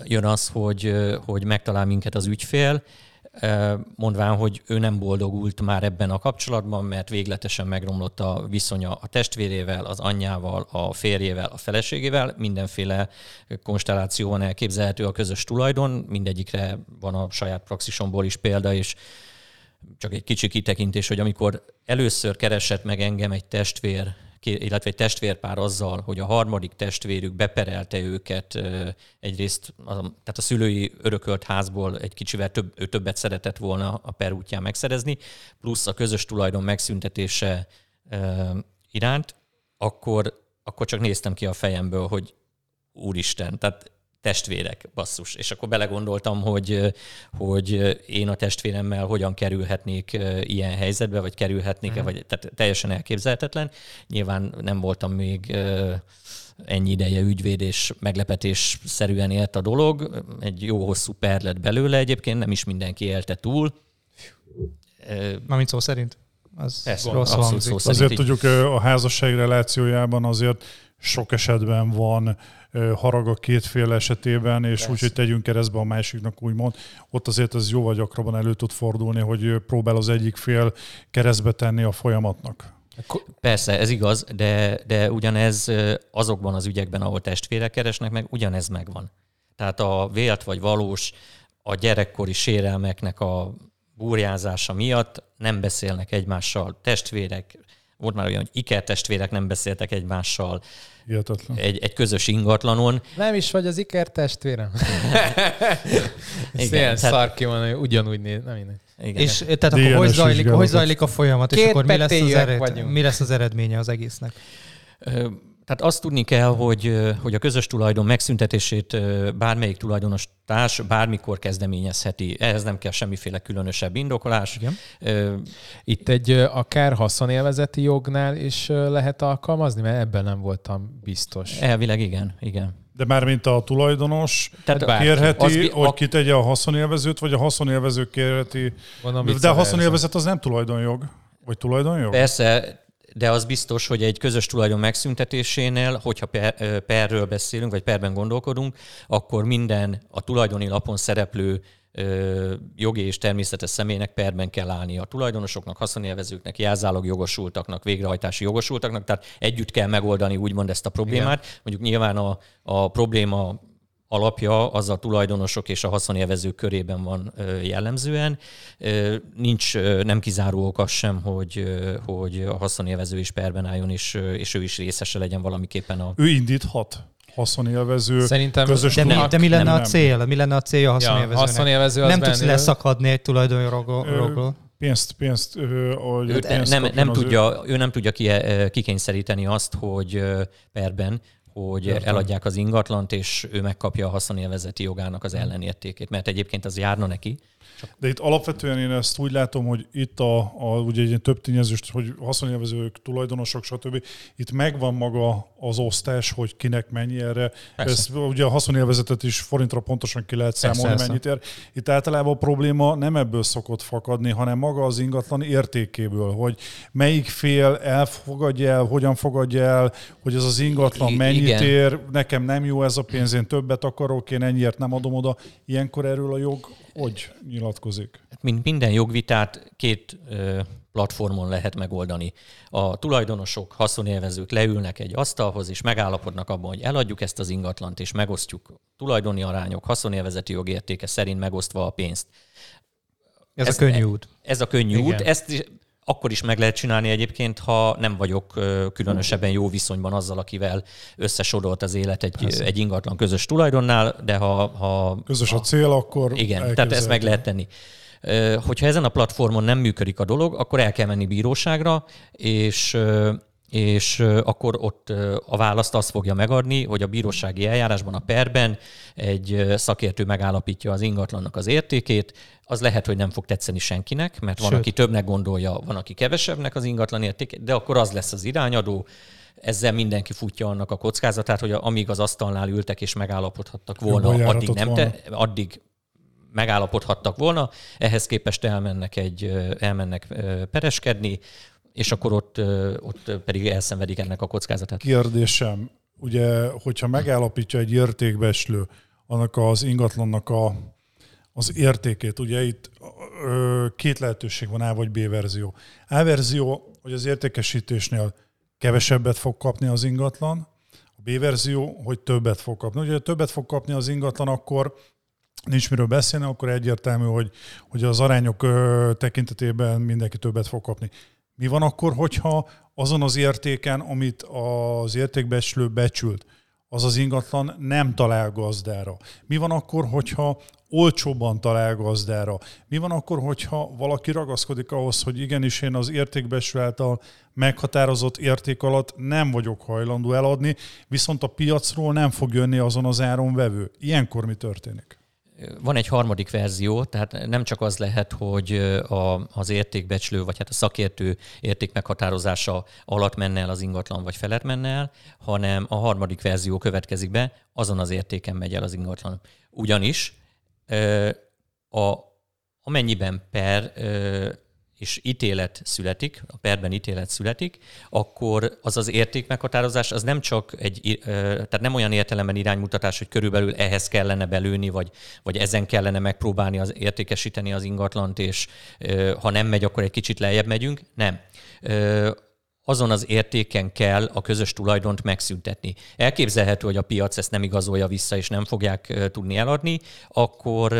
jön az, hogy, hogy megtalál minket az ügyfél, mondván, hogy ő nem boldogult már ebben a kapcsolatban, mert végletesen megromlott a viszonya a testvérével, az anyjával, a férjével, a feleségével, mindenféle konstellációban elképzelhető a közös tulajdon, mindegyikre van a saját praxisomból is példa, és csak egy kicsi kitekintés, hogy amikor először keresett meg engem egy testvér, illetve egy testvérpár azzal, hogy a harmadik testvérük beperelte őket egyrészt, tehát a szülői örökölt házból egy kicsivel több, ő többet szeretett volna a per útján megszerezni, plusz a közös tulajdon megszüntetése iránt, akkor, akkor csak néztem ki a fejemből, hogy úristen, tehát testvérek, basszus. És akkor belegondoltam, hogy, hogy én a testvéremmel hogyan kerülhetnék ilyen helyzetbe, vagy kerülhetnék-e, uh-huh. vagy tehát teljesen elképzelhetetlen. Nyilván nem voltam még ennyi ideje ügyvéd, és meglepetés szerűen élt a dolog. Egy jó hosszú per lett belőle egyébként, nem is mindenki élte túl. Mármint szó szerint? Az Ez rossz szó szerint. Azért tudjuk a házasság relációjában azért sok esetben van harag a két fél esetében, és úgy, hogy tegyünk keresztbe a másiknak úgymond. Ott azért ez jóval gyakrabban elő tud fordulni, hogy próbál az egyik fél keresztbe tenni a folyamatnak. Persze, ez igaz, de, de ugyanez azokban az ügyekben, ahol testvérek keresnek meg, ugyanez megvan. Tehát a vélt vagy valós, a gyerekkori sérelmeknek a burjázása miatt nem beszélnek egymással testvérek, volt már olyan, hogy ikertestvérek nem beszéltek egymással, Hihetetlen. Egy, egy közös ingatlanon. Nem is vagy az ikertestvérem. Igen, Ilyen szarki van, ugyanúgy néz. Nem minden. Igen. És tehát akkor hogy zajlik, hogy zajlik a folyamat, Két és akkor mi lesz, az ered, mi lesz az eredménye az egésznek? Tehát azt tudni kell, hogy, hogy a közös tulajdon megszüntetését bármelyik tulajdonos társ bármikor kezdeményezheti. Ehhez nem kell semmiféle különösebb indokolás. Igen. Itt egy akár haszonélvezeti jognál is lehet alkalmazni, mert ebben nem voltam biztos. Elvileg igen, igen. De már mint a tulajdonos Tehát bárki. kérheti, az, hogy a... kitegye a haszonélvezőt, vagy a haszonélvező kérheti. De a haszonélvezet az nem tulajdonjog. Vagy tulajdonjog? Persze, de az biztos, hogy egy közös tulajdon megszüntetésénél, hogyha per, perről beszélünk, vagy perben gondolkodunk, akkor minden a tulajdoni lapon szereplő jogi és természetes személynek perben kell állni a tulajdonosoknak, haszonélvezőknek, jelzálog jogosultaknak, végrehajtási jogosultaknak, tehát együtt kell megoldani úgymond ezt a problémát. Igen. Mondjuk nyilván a, a probléma alapja az a tulajdonosok és a haszonélvezők körében van jellemzően. Nincs nem kizáró ok az sem, hogy, hogy a haszonélvező is perben álljon, és, és ő is részese legyen valamiképpen a... Ő indíthat haszonélvező, Szerintem, közös de, mi, de mi lenne nem, a cél? Mi lenne a célja a haszonélvezőnek? Ja, haszonélvező az nem tudsz leszakadni egy tulajdonjogról. Pénzt, pénzt, ő, pénzt nem, nem tudja, ő. ő nem tudja kikényszeríteni azt, hogy perben, hogy Értem. eladják az ingatlant, és ő megkapja a haszonélvezeti jogának az ellenértékét, mert egyébként az járna neki, de itt alapvetően én ezt úgy látom, hogy itt a, a ugye egy több tényezős, hogy haszonélvezők, tulajdonosok, stb. Itt megvan maga az osztás, hogy kinek mennyi erre. Ez, ugye a haszonélvezetet is forintra pontosan ki lehet számolni, Persze, mennyit ér. Itt általában a probléma nem ebből szokott fakadni, hanem maga az ingatlan értékéből, hogy melyik fél elfogadja el, hogyan fogadja el, hogy ez az ingatlan mennyit Igen. ér, nekem nem jó ez a pénz, én többet akarok, én ennyiért nem adom oda. Ilyenkor erről a jog hogy nyilatkozik? Mint minden jogvitát két platformon lehet megoldani. A tulajdonosok, haszonélvezők leülnek egy asztalhoz, és megállapodnak abban, hogy eladjuk ezt az ingatlant, és megosztjuk tulajdoni arányok, haszonélvezeti jogértéke szerint megosztva a pénzt. Ez, ez a könnyű út. Ez a könnyű Igen. út. Ezt akkor is meg lehet csinálni egyébként, ha nem vagyok különösebben jó viszonyban azzal, akivel összesodort az élet egy, egy ingatlan közös tulajdonnál, de ha... ha közös a cél, akkor Igen, tehát ezt meg lehet tenni. Hogyha ezen a platformon nem működik a dolog, akkor el kell menni bíróságra, és és akkor ott a választ azt fogja megadni, hogy a bírósági eljárásban, a perben egy szakértő megállapítja az ingatlannak az értékét, az lehet, hogy nem fog tetszeni senkinek, mert van, Sőt. aki többnek gondolja, van, aki kevesebbnek az ingatlan értékét, de akkor az lesz az irányadó, ezzel mindenki futja annak a kockázatát, hogy amíg az asztalnál ültek és megállapodhattak volna, addig nem te, addig megállapodhattak volna, ehhez képest elmennek, egy, elmennek pereskedni, és akkor ott, ott pedig elszenvedik ennek a kockázatát. Kérdésem, ugye, hogyha megállapítja egy értékbeslő annak az ingatlannak a, az értékét, ugye itt ö, két lehetőség van, A vagy B verzió. A verzió, hogy az értékesítésnél kevesebbet fog kapni az ingatlan, a B verzió, hogy többet fog kapni. Ugye, ha többet fog kapni az ingatlan, akkor nincs miről beszélni, akkor egyértelmű, hogy, hogy az arányok ö, tekintetében mindenki többet fog kapni. Mi van akkor, hogyha azon az értéken, amit az értékbeslő becsült, az az ingatlan nem talál gazdára? Mi van akkor, hogyha olcsóbban talál gazdára? Mi van akkor, hogyha valaki ragaszkodik ahhoz, hogy igenis én az értékbeslő által meghatározott érték alatt nem vagyok hajlandó eladni, viszont a piacról nem fog jönni azon az áron vevő. Ilyenkor mi történik? Van egy harmadik verzió, tehát nem csak az lehet, hogy a, az értékbecslő, vagy hát a szakértő értékmeghatározása alatt menne el az ingatlan, vagy felett menne el, hanem a harmadik verzió következik be, azon az értéken megy el az ingatlan. Ugyanis a, amennyiben per és ítélet születik, a perben ítélet születik, akkor az az értékmeghatározás az nem csak egy, tehát nem olyan értelemben iránymutatás, hogy körülbelül ehhez kellene belőni, vagy, vagy ezen kellene megpróbálni az értékesíteni az ingatlant, és ha nem megy, akkor egy kicsit lejjebb megyünk. Nem azon az értéken kell a közös tulajdont megszüntetni. Elképzelhető, hogy a piac ezt nem igazolja vissza, és nem fogják tudni eladni, akkor,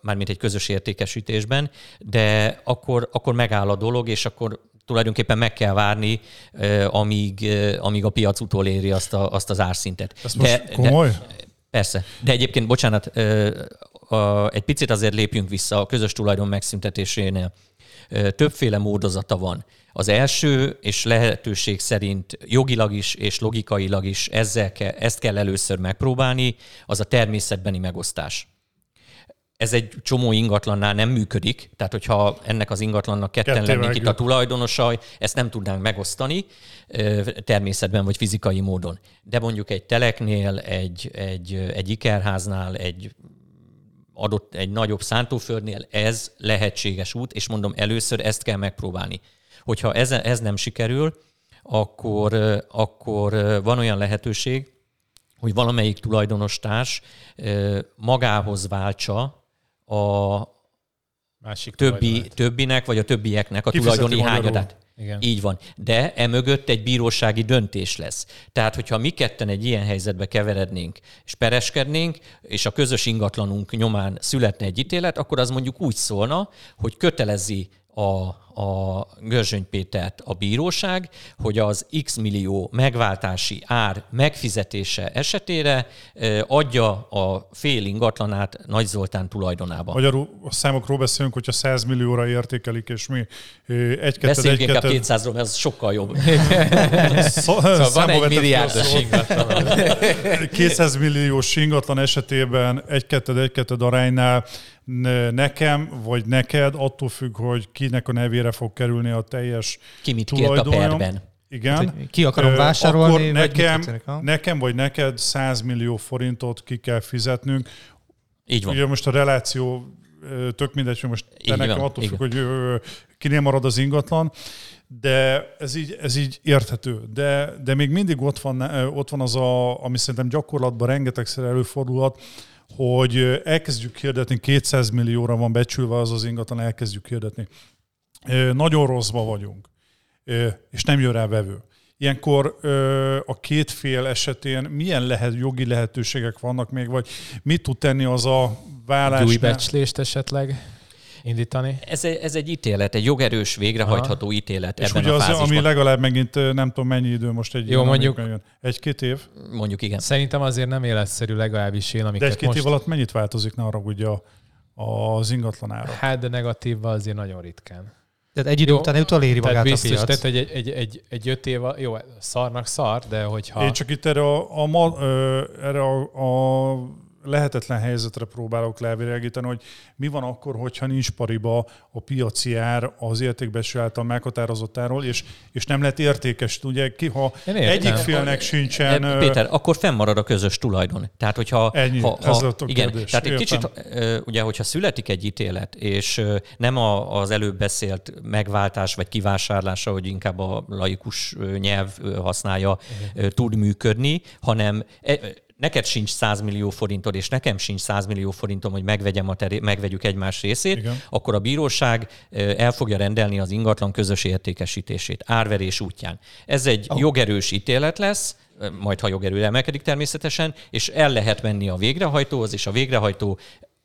mármint egy közös értékesítésben, de akkor, akkor megáll a dolog, és akkor tulajdonképpen meg kell várni, amíg, amíg a piac utoléri azt, a, azt az árszintet. Ez de, komoly? De, persze. De egyébként, bocsánat, egy picit azért lépjünk vissza a közös tulajdon megszüntetésénél. Többféle módozata van. Az első, és lehetőség szerint jogilag is és logikailag is ezzel ke, ezt kell először megpróbálni, az a természetbeni megosztás. Ez egy csomó ingatlannál nem működik, tehát hogyha ennek az ingatlannak ketten Ketté lennénk itt a tulajdonosai, ezt nem tudnánk megosztani természetben vagy fizikai módon. De mondjuk egy teleknél, egy, egy, egy ikerháznál, egy adott egy nagyobb szántóföldnél ez lehetséges út, és mondom, először ezt kell megpróbálni. Hogyha ez, ez nem sikerül, akkor, akkor van olyan lehetőség, hogy valamelyik tulajdonostárs magához váltsa a Másik többi, többinek, vagy a többieknek a tulajdoni hányadát. Igen. Így van. De emögött egy bírósági döntés lesz. Tehát, hogyha mi ketten egy ilyen helyzetbe keverednénk, és pereskednénk, és a közös ingatlanunk nyomán születne egy ítélet, akkor az mondjuk úgy szólna, hogy kötelezi a a Görzsöny Pétert a bíróság, hogy az x millió megváltási ár megfizetése esetére adja a fél ingatlanát Nagy Zoltán tulajdonába. Magyarul a számokról beszélünk, hogyha 100 millióra értékelik, és mi egy Beszéljünk egy inkább 200-ról, mert ez sokkal jobb. szóval van egy milliárdos ingatlan. 200 milliós ingatlan esetében egy-ketted, egy-ketted aránynál nekem, vagy neked, attól függ, hogy kinek a nevére fog kerülni a teljes Ki mit kért a perben. Igen. Hát, ki akarom vásárolni, Akkor nekem, vagy nekem vagy neked 100 millió forintot ki kell fizetnünk. Így van. Ugye most a reláció tök mindegy, hogy most te nekem van, attól függ, hogy kinél marad az ingatlan, de ez így, ez így érthető. De, de még mindig ott van, ott van az, a, ami szerintem gyakorlatban rengetegszer előfordulhat, hogy elkezdjük hirdetni, 200 millióra van becsülve az az ingatlan, elkezdjük hirdetni. Nagyon rosszba vagyunk, és nem jön rá vevő. Ilyenkor a két fél esetén milyen lehet, jogi lehetőségek vannak még, vagy mit tud tenni az a vállás? Új becslést esetleg? indítani? Ez egy, ez egy ítélet, egy jogerős, végrehajtható Aha. ítélet És ebben ugye a az, ami legalább megint nem tudom mennyi idő most egy Jó, mondjuk egy-két év? Mondjuk igen. Szerintem azért nem életszerű legalábbis én, amiket De egy-két most... év alatt mennyit változik, ne arra ugye az ingatlanára? Hát, de negatívval azért nagyon ritkán. Tehát egy idő után utoléri magát biztos, a piac. Tehát, egy, egy, egy, egy öt év, jó, szarnak szar, de hogyha... Én csak itt erre a, a, erre a, a lehetetlen helyzetre próbálok levilágítani, hogy mi van akkor, hogyha nincs pariba a piaci ár az értékbeső által meghatározott árról, és, és nem lett értékes. Ugye, ki, ha egyik félnek sincsen... Péter, akkor fennmarad a közös tulajdon. Tehát, hogyha... Ennyi, ha, ha, ez lett a igen, kérdés. Tehát egy kicsit, ugye, hogyha születik egy ítélet, és nem a, az előbb beszélt megváltás vagy kivásárlása, hogy inkább a laikus nyelv használja, uh-huh. tud működni, hanem e, neked sincs 100 millió forintod, és nekem sincs 100 millió forintom, hogy megvegyem a teré- megvegyük egymás részét, Igen. akkor a bíróság el fogja rendelni az ingatlan közös értékesítését árverés útján. Ez egy oh. jogerős ítélet lesz, majd ha jogerő emelkedik természetesen, és el lehet menni a végrehajtóhoz, és a végrehajtó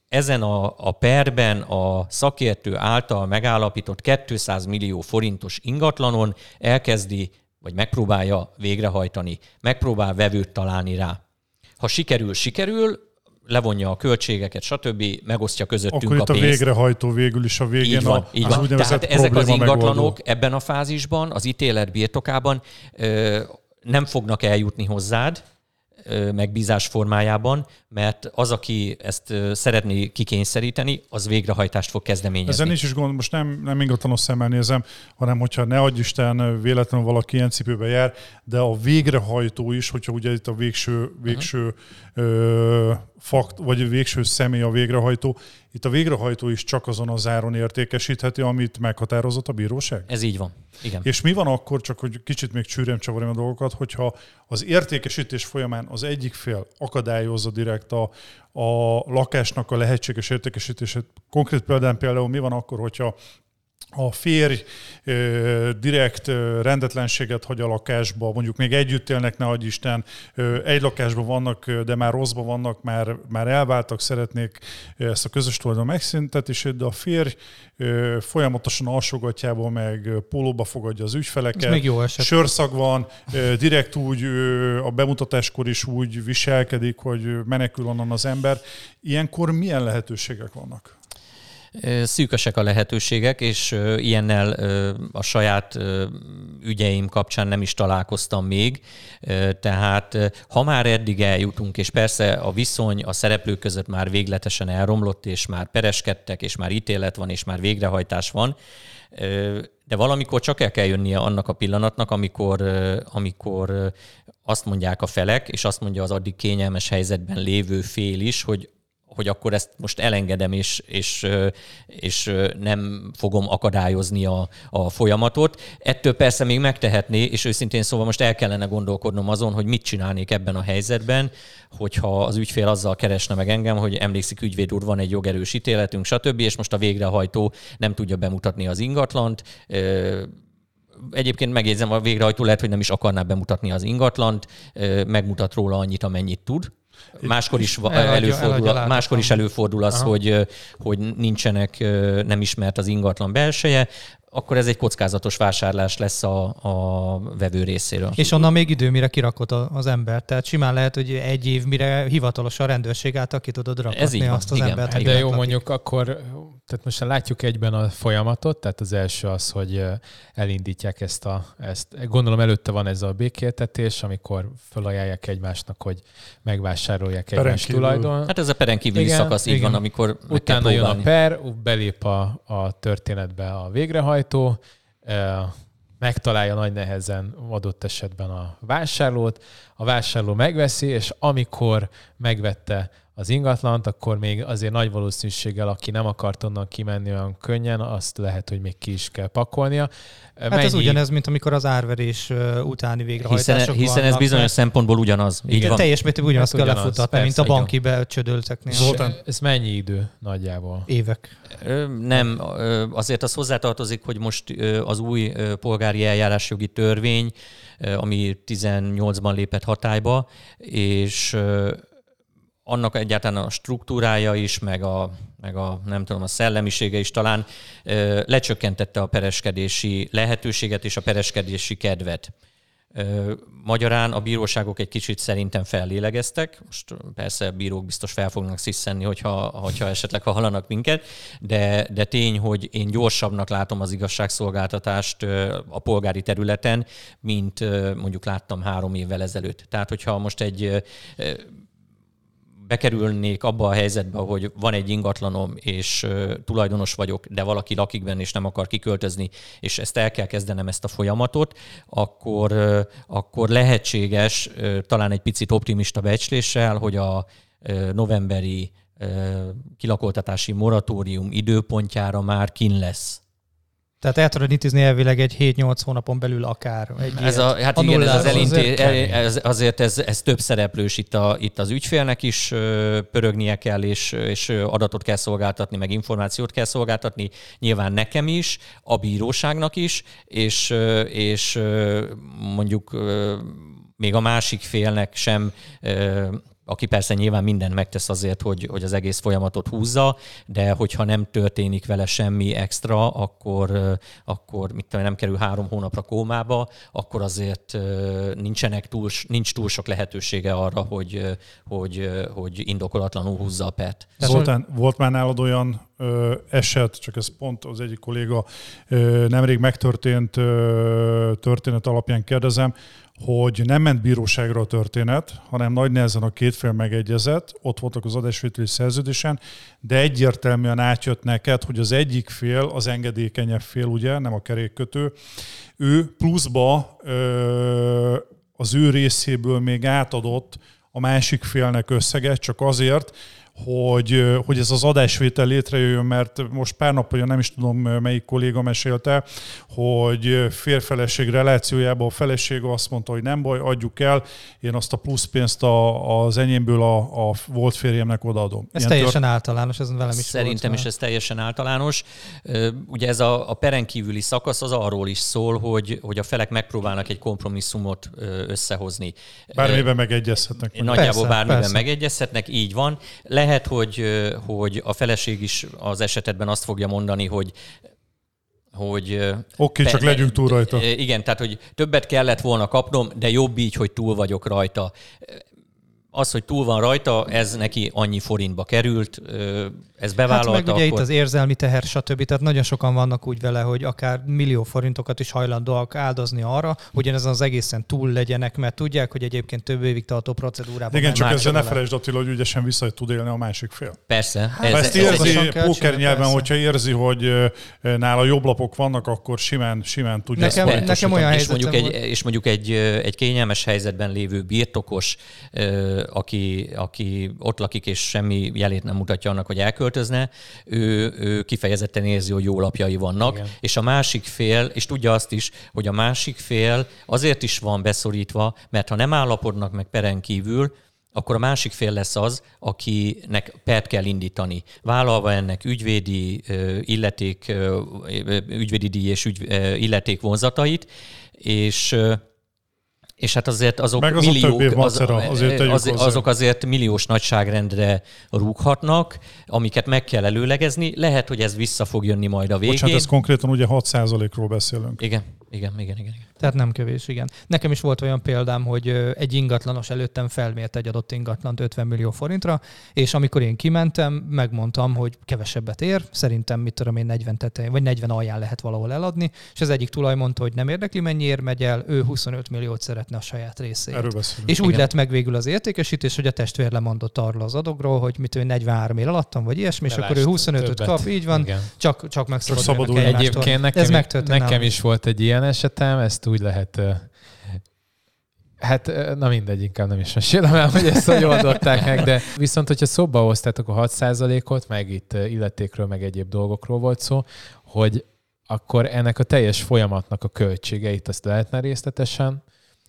ezen a, a perben a szakértő által megállapított 200 millió forintos ingatlanon elkezdi, vagy megpróbálja végrehajtani, megpróbál vevőt találni rá. Ha sikerül, sikerül, levonja a költségeket, stb., megosztja közöttünk Akkor itt a pénzt. a végrehajtó végül is a végén így van, a, így az van. Tehát ezek az ingatlanok megoldó. ebben a fázisban, az ítélet birtokában ö, nem fognak eljutni hozzád, megbízás formájában, mert az, aki ezt szeretné kikényszeríteni, az végrehajtást fog kezdeményezni. Ezen nincs is gond, most nem, nem ingatlanos szemmel nézem, hanem hogyha ne adj Isten véletlenül valaki ilyen cipőbe jár, de a végrehajtó is, hogyha ugye itt a végső, végső uh-huh. ö, fakt, vagy végső személy a végrehajtó, itt a végrehajtó is csak azon az áron értékesítheti, amit meghatározott a bíróság? Ez így van. Igen. És mi van akkor, csak hogy kicsit még csűrjem csavarjam a dolgokat, hogyha az értékesítés folyamán az egyik fél akadályozza direkt a, a lakásnak a lehetséges értékesítését. Konkrét példán például mi van akkor, hogyha a férj ö, direkt ö, rendetlenséget hagy a lakásba, mondjuk még együtt élnek, ne adj Isten, ö, egy lakásban vannak, de már rosszban vannak, már, már elváltak, szeretnék ezt a közös tulajdon megszüntetését, de a férj ö, folyamatosan alsógatjából meg pólóba fogadja az ügyfeleket. Ez még jó eset. Sörszag van, ö, direkt úgy ö, a bemutatáskor is úgy viselkedik, hogy menekül onnan az ember. Ilyenkor milyen lehetőségek vannak? Szűkösek a lehetőségek, és ilyennel a saját ügyeim kapcsán nem is találkoztam még. Tehát ha már eddig eljutunk, és persze a viszony a szereplők között már végletesen elromlott, és már pereskedtek, és már ítélet van, és már végrehajtás van, de valamikor csak el kell jönnie annak a pillanatnak, amikor, amikor azt mondják a felek, és azt mondja az addig kényelmes helyzetben lévő fél is, hogy hogy akkor ezt most elengedem, és, és, és nem fogom akadályozni a, a folyamatot. Ettől persze még megtehetné, és őszintén szóval most el kellene gondolkodnom azon, hogy mit csinálnék ebben a helyzetben, hogyha az ügyfél azzal keresne meg engem, hogy emlékszik ügyvéd úr, van egy jogerős ítéletünk, stb., és most a végrehajtó nem tudja bemutatni az ingatlant, egyébként megjegyzem, a végrehajtó lehet, hogy nem is akarná bemutatni az ingatlant, megmutat róla annyit, amennyit tud, Máskor is, eladja, előfordul, eladja máskor is előfordul az, hogy, hogy nincsenek, nem ismert az ingatlan belseje, akkor ez egy kockázatos vásárlás lesz a, a vevő részéről. És onnan még idő, mire kirakod az ember. Tehát simán lehet, hogy egy év, mire hivatalos a rendőrség által ki tudod rakni ez így azt az igen, embert. Hát de jó, mondjuk akkor, tehát most látjuk egyben a folyamatot, tehát az első az, hogy elindítják ezt a, ezt, gondolom előtte van ez a békéltetés, amikor felajánlják egymásnak, hogy megvásárolják egymás tulajdon. Hát ez a peren kívüli igen, szakasz így igen. van, amikor Utána jön a per, belép a, a történetbe a végrehajtó, sajtó megtalálja nagy nehezen adott esetben a vásárlót, a vásárló megveszi, és amikor megvette az ingatlant, akkor még azért nagy valószínűséggel, aki nem akart onnan kimenni olyan könnyen, azt lehet, hogy még ki is kell pakolnia. Hát Mennyi... ez ugyanez, mint amikor az árverés utáni végrehajtások Hiszen, hiszen ez bizonyos mert... szempontból ugyanaz. Így Igen, van. teljes mértékben ugyanazt hát kell ugyanaz, lefutatni, persze, mint a banki becsödölteknél. Zoltán, ez mennyi idő nagyjából? Évek. Nem, azért az hozzátartozik, hogy most az új polgári eljárásjogi törvény, ami 18-ban lépett hatályba, és annak egyáltalán a struktúrája is, meg a, meg a nem tudom, a szellemisége is talán ö, lecsökkentette a pereskedési lehetőséget és a pereskedési kedvet. Ö, magyarán a bíróságok egy kicsit szerintem fellélegeztek, most persze a bírók biztos fel fognak sziszenni, hogyha, hogyha esetleg hallanak minket, de, de tény, hogy én gyorsabbnak látom az igazságszolgáltatást a polgári területen, mint mondjuk láttam három évvel ezelőtt. Tehát, hogyha most egy bekerülnék abba a helyzetbe, hogy van egy ingatlanom, és tulajdonos vagyok, de valaki lakik benne, és nem akar kiköltözni, és ezt el kell kezdenem ezt a folyamatot, akkor, akkor lehetséges, talán egy picit optimista becsléssel, hogy a novemberi kilakoltatási moratórium időpontjára már kin lesz tehát el tudod intézni elvileg egy 7-8 hónapon belül akár. Egy ez a, hát a igen, ez az elinté, ez, azért ez, ez több szereplős itt, a, itt az ügyfélnek is pörögnie kell, és, és adatot kell szolgáltatni, meg információt kell szolgáltatni, nyilván nekem is, a bíróságnak is, és, és mondjuk még a másik félnek sem aki persze nyilván mindent megtesz azért, hogy, hogy az egész folyamatot húzza, de hogyha nem történik vele semmi extra, akkor, akkor mit tudom, nem kerül három hónapra kómába, akkor azért nincsenek túl, nincs túl sok lehetősége arra, hogy, hogy, hogy indokolatlanul húzza a pet. Zoltán, volt már nálad olyan ö, eset, csak ez pont az egyik kolléga ö, nemrég megtörtént ö, történet alapján kérdezem, hogy nem ment bíróságra a történet, hanem nagy nehezen a két fél megegyezett, ott voltak az adásvételi szerződésen, de egyértelműen átjött neked, hogy az egyik fél, az engedékenyebb fél, ugye, nem a kerékkötő, ő pluszba az ő részéből még átadott a másik félnek összeget, csak azért, hogy, hogy ez az adásvétel létrejöjjön, mert most pár napja nem is tudom, melyik kolléga mesélte, hogy férfeleség relációjában a feleség azt mondta, hogy nem baj, adjuk el, én azt a pluszpénzt a, az enyémből a, a volt férjemnek odaadom. Ez Ilyen teljesen tört... általános, ez velem is Szerintem volt, is ez teljesen általános. Ugye ez a, a peren kívüli szakasz az arról is szól, hogy, hogy a felek megpróbálnak egy kompromisszumot összehozni. Bármiben megegyezhetnek. Nagyjából persze, bármiben persze. megegyezhetnek, így van. Lehet lehet, hogy, hogy a feleség is az esetedben azt fogja mondani, hogy hogy... Oké, okay, csak legyünk túl rajta. Igen, tehát, hogy többet kellett volna kapnom, de jobb így, hogy túl vagyok rajta az, hogy túl van rajta, ez neki annyi forintba került, ez bevállalta. Hát meg ugye akkor... itt az érzelmi teher, stb. Tehát nagyon sokan vannak úgy vele, hogy akár millió forintokat is hajlandóak áldozni arra, hogy ezen az egészen túl legyenek, mert tudják, hogy egyébként több évig tartó procedúrában. Igen, csak ezzel ne felejtsd Attila, hogy ügyesen vissza tud élni a másik fél. Persze. Hát, ez, ezt érzi póker nyelven, persze. hogyha érzi, hogy nála jobb lapok vannak, akkor simán, simán tudja nekem, ezt nekem olyan és mondjuk, egy, és mondjuk egy, egy kényelmes helyzetben lévő birtokos aki, aki ott lakik és semmi jelét nem mutatja annak, hogy elköltözne, ő, ő kifejezetten érzi, hogy jó lapjai vannak, Igen. és a másik fél, és tudja azt is, hogy a másik fél azért is van beszorítva, mert ha nem állapodnak meg peren kívül, akkor a másik fél lesz az, akinek pert kell indítani. Vállalva ennek ügyvédi illeték, ügyvédi díj és ügy, illeték vonzatait, és és hát azért azok, Meg az milliók, az, azért az, azok azért milliós nagyságrendre rúghatnak, amiket meg kell előlegezni. Lehet, hogy ez vissza fog jönni majd a végén. Bocsánat, ez konkrétan ugye 6%-ról beszélünk. Igen, igen, igen, igen. Tehát nem kevés, igen. Nekem is volt olyan példám, hogy egy ingatlanos előttem felmért egy adott ingatlant 50 millió forintra, és amikor én kimentem, megmondtam, hogy kevesebbet ér, szerintem mit tudom én 40 tetején, vagy 40 alján lehet valahol eladni, és az egyik tulaj mondta, hogy nem érdekli, mennyiért megy el, ő 25 milliót szeretne a saját részét. Erről beszélünk. És úgy igen. lett meg végül az értékesítés, hogy a testvér lemondott arról az adogról, hogy mit ő 43 ér alattam, vagy ilyesmi, és akkor ő 25-öt kap, így van, igen. csak, csak megszabadulnak Egyébként nekem, Ez nekem is volt egy ilyen esetem, ezt úgy lehet Hát, na mindegy, inkább nem is mesélem el, hogy ezt hogy oldották meg, de viszont, hogyha szóba hoztátok a 6%-ot, meg itt illetékről, meg egyéb dolgokról volt szó, hogy akkor ennek a teljes folyamatnak a költségeit azt lehetne részletesen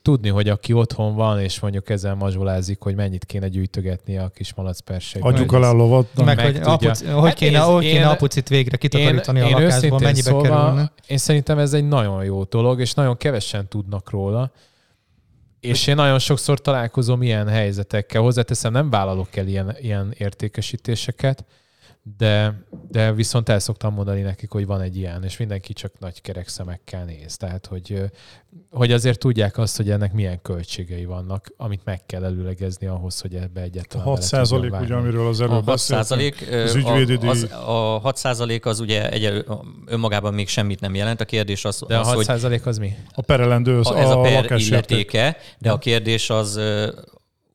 tudni, hogy aki otthon van, és mondjuk ezzel mazsolázik, hogy mennyit kéne gyűjtögetni a kis malacpersek. Adjuk alá a lovat. Meg, meg, hogy, apuci, hogy hát kéne, hogy kéne én, apucit végre kitakarítani én, a lakásból, mennyibe szóval kerülne. Én szerintem ez egy nagyon jó dolog, és nagyon kevesen tudnak róla. És én nagyon sokszor találkozom ilyen helyzetekkel. Hozzáteszem, nem vállalok el ilyen, ilyen értékesítéseket, de, de viszont el szoktam mondani nekik, hogy van egy ilyen, és mindenki csak nagy kerek szemekkel néz. Tehát, hogy, hogy azért tudják azt, hogy ennek milyen költségei vannak, amit meg kell előlegezni ahhoz, hogy ebbe egyetlen. 6 százalék, ugye, amiről az előbb beszéltünk, az ügyvédi az, a 6 százalék az ugye egy, önmagában még semmit nem jelent. A kérdés az, de az, a 6 százalék az mi? A perelendő, az a, ez a, a per illetéke, de a kérdés az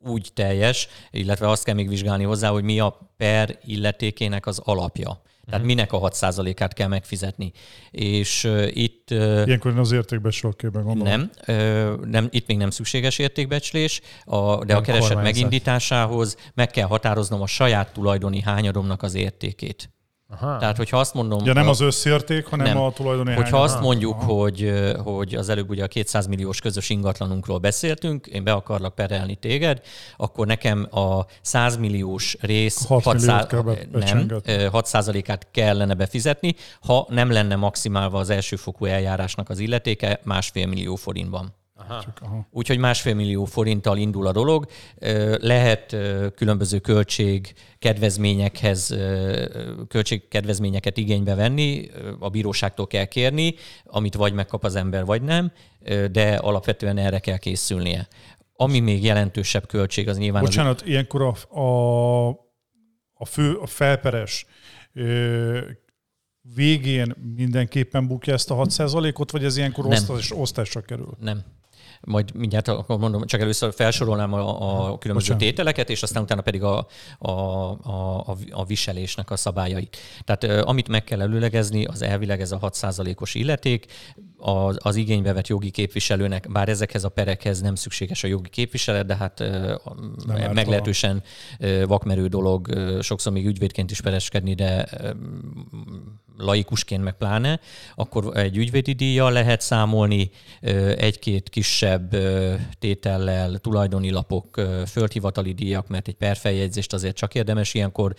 úgy teljes, illetve azt kell még vizsgálni hozzá, hogy mi a per illetékének az alapja. Tehát uh-huh. minek a 6%-át kell megfizetni. És uh, itt... Uh, Ilyenkor az értékbecslőkében gondolom. Nem, uh, nem, itt még nem szükséges értékbecslés, a, de nem a kereset kormányzat. megindításához meg kell határoznom a saját tulajdoni hányadomnak az értékét. Aha. Tehát, hogyha azt mondom... Ja, nem az összérték, hanem nem. a tulajdoni Hogyha azt mondjuk, hogy, hogy az előbb ugye a 200 milliós közös ingatlanunkról beszéltünk, én be akarlak perelni téged, akkor nekem a 100 milliós rész 6 6 szá... nem, 6%-át kellene befizetni, ha nem lenne maximálva az elsőfokú eljárásnak az illetéke másfél millió forintban. Aha. Úgyhogy másfél millió forinttal indul a dolog. Lehet különböző költség kedvezményekhez, költségkedvezményeket igénybe venni, a bíróságtól kell kérni, amit vagy megkap az ember, vagy nem, de alapvetően erre kell készülnie. Ami még jelentősebb költség, az nyilván... Bocsánat, az... ilyenkor a, a, a fő, a felperes végén mindenképpen bukja ezt a 6%-ot, vagy ez ilyenkor osztás, osztásra kerül? Nem majd mindjárt akkor mondom, csak először felsorolnám a, a különböző Bocsánat. tételeket, és aztán utána pedig a, a, a, a viselésnek a szabályait. Tehát amit meg kell előlegezni, az elvileg ez a 6%-os illeték, az, az igénybe vett jogi képviselőnek, bár ezekhez a perekhez nem szükséges a jogi képviselet, de hát nem meglehetősen vakmerő dolog, sokszor még ügyvédként is pereskedni, de laikusként meg pláne, akkor egy ügyvédi díjjal lehet számolni, egy-két kisebb tétellel, tulajdoni lapok, földhivatali díjak, mert egy perfeljegyzést azért csak érdemes ilyenkor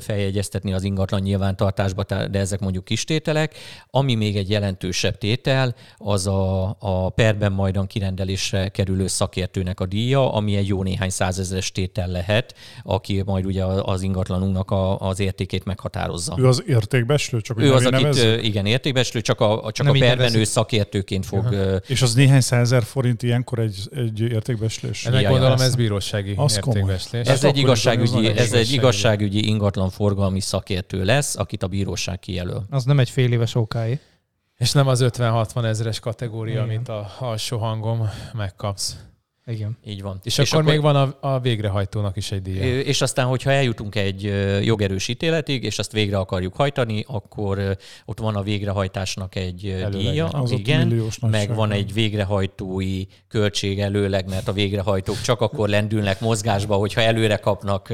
feljegyeztetni az ingatlan nyilvántartásba, de ezek mondjuk kis tételek. Ami még egy jelentősebb tétel, az a, a perben majdan kirendelésre kerülő szakértőnek a díja, ami egy jó néhány százezeres tétel lehet, aki majd ugye az ingatlanunknak a, az értékét meghatározza. Ő az értékbeslő? Csak ő az, akit nevezzük? igen, értékbeslő, csak a, csak a perben ő szakértőként fog... Uh-huh. És az néhány százezer forint ilyenkor egy, egy értékbeslés? Ennek gondolom ez bírósági az értékbeslés. Ez, egy igazságügyi, ez egy igazságügyi ingatlan forgalmi szakértő lesz, akit a bíróság kijelöl. Az nem egy fél éves okai. És nem az 50-60 ezeres kategória, Igen. amit a alsó hangom megkapsz. Igen. Így van. És, és akkor, akkor még van a, a végrehajtónak is egy díja. És aztán, hogyha eljutunk egy jogerős ítéletig, és azt végre akarjuk hajtani, akkor ott van a végrehajtásnak egy előleg. díja, az igen, meg van egy végrehajtói költség előleg, mert a végrehajtók csak akkor lendülnek mozgásba, hogyha előre kapnak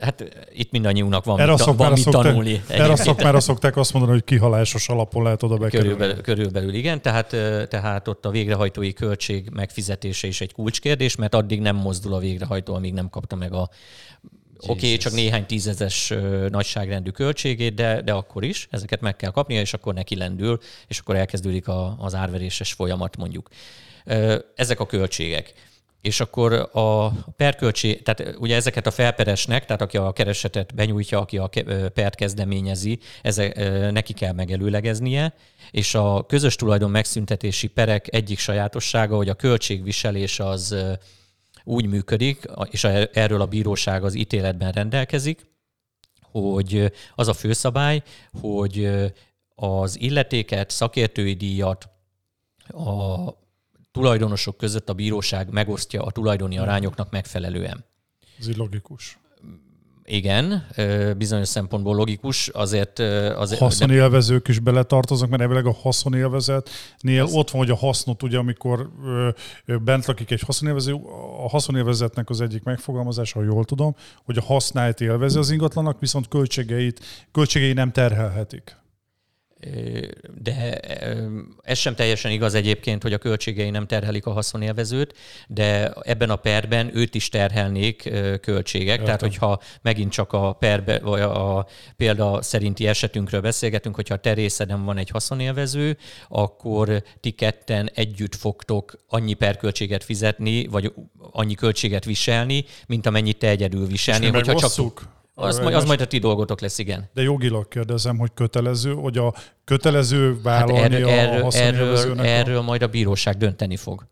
Hát itt mindannyiunknak van, erre mit, van mit szokták, tanulni. Erre szakmára szokták azt mondani, hogy kihalásos alapon lehet oda bekerülni. Körülbelül, körülbelül igen, tehát, tehát ott a végrehajtói költség megfizetése is egy kulcskérdés, mert addig nem mozdul a végrehajtó, amíg nem kapta meg a Oké, okay, csak néhány tízezes nagyságrendű költségét, de, de akkor is ezeket meg kell kapnia, és akkor neki lendül, és akkor elkezdődik a, az árveréses folyamat mondjuk. Ezek a költségek és akkor a perköltség, tehát ugye ezeket a felperesnek, tehát aki a keresetet benyújtja, aki a pert kezdeményezi, ezek, neki kell megelőlegeznie, és a közös tulajdon megszüntetési perek egyik sajátossága, hogy a költségviselés az úgy működik, és erről a bíróság az ítéletben rendelkezik, hogy az a főszabály, hogy az illetéket, szakértői díjat, a tulajdonosok között a bíróság megosztja a tulajdoni arányoknak megfelelően. Ez így logikus. Igen, bizonyos szempontból logikus, azért... azért haszonélvezők is beletartoznak, mert elvileg a haszonélvezetnél az... ott van, hogy a hasznot, ugye amikor bent lakik egy haszonélvező, a haszonélvezetnek az egyik megfogalmazása, ha jól tudom, hogy a használt élvezi az ingatlanak, viszont költségeit, költségei nem terhelhetik de ez sem teljesen igaz egyébként, hogy a költségei nem terhelik a haszonélvezőt, de ebben a perben őt is terhelnék költségek. Értem. Tehát, hogyha megint csak a perbe, vagy a példa szerinti esetünkről beszélgetünk, hogyha a terészeden van egy haszonélvező, akkor ti ketten együtt fogtok annyi perköltséget fizetni, vagy annyi költséget viselni, mint amennyit te egyedül viselni. És hogyha csak az, majd, az majd a ti dolgotok lesz, igen. De jogilag kérdezem, hogy kötelező, hogy a kötelező vállalni hát erről, a erről, erről, erről majd a bíróság dönteni fog.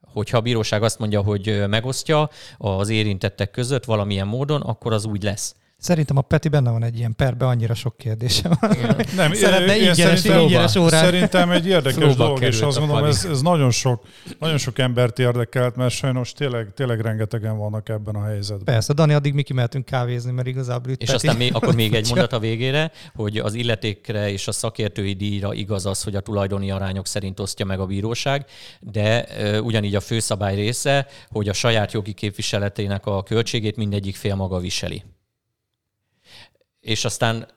Hogyha a bíróság azt mondja, hogy megosztja az érintettek között valamilyen módon, akkor az úgy lesz. Szerintem a Peti benne van egy ilyen perbe, annyira sok kérdése van. Nem, Szeretne ingyenes, ingyenes órát. Szerintem egy érdekes dolog, és azt gondolom, ez, ez nagyon, sok, nagyon sok embert érdekelt, mert sajnos tényleg, tényleg rengetegen vannak ebben a helyzetben. Persze, Dani, addig mi kimehetünk kávézni, mert igazából itt És Peti. aztán még, akkor még egy mondat a végére, hogy az illetékre és a szakértői díjra igaz az, hogy a tulajdoni arányok szerint osztja meg a bíróság, de uh, ugyanígy a főszabály része, hogy a saját jogi képviseletének a költségét mindegyik fél maga viseli és aztán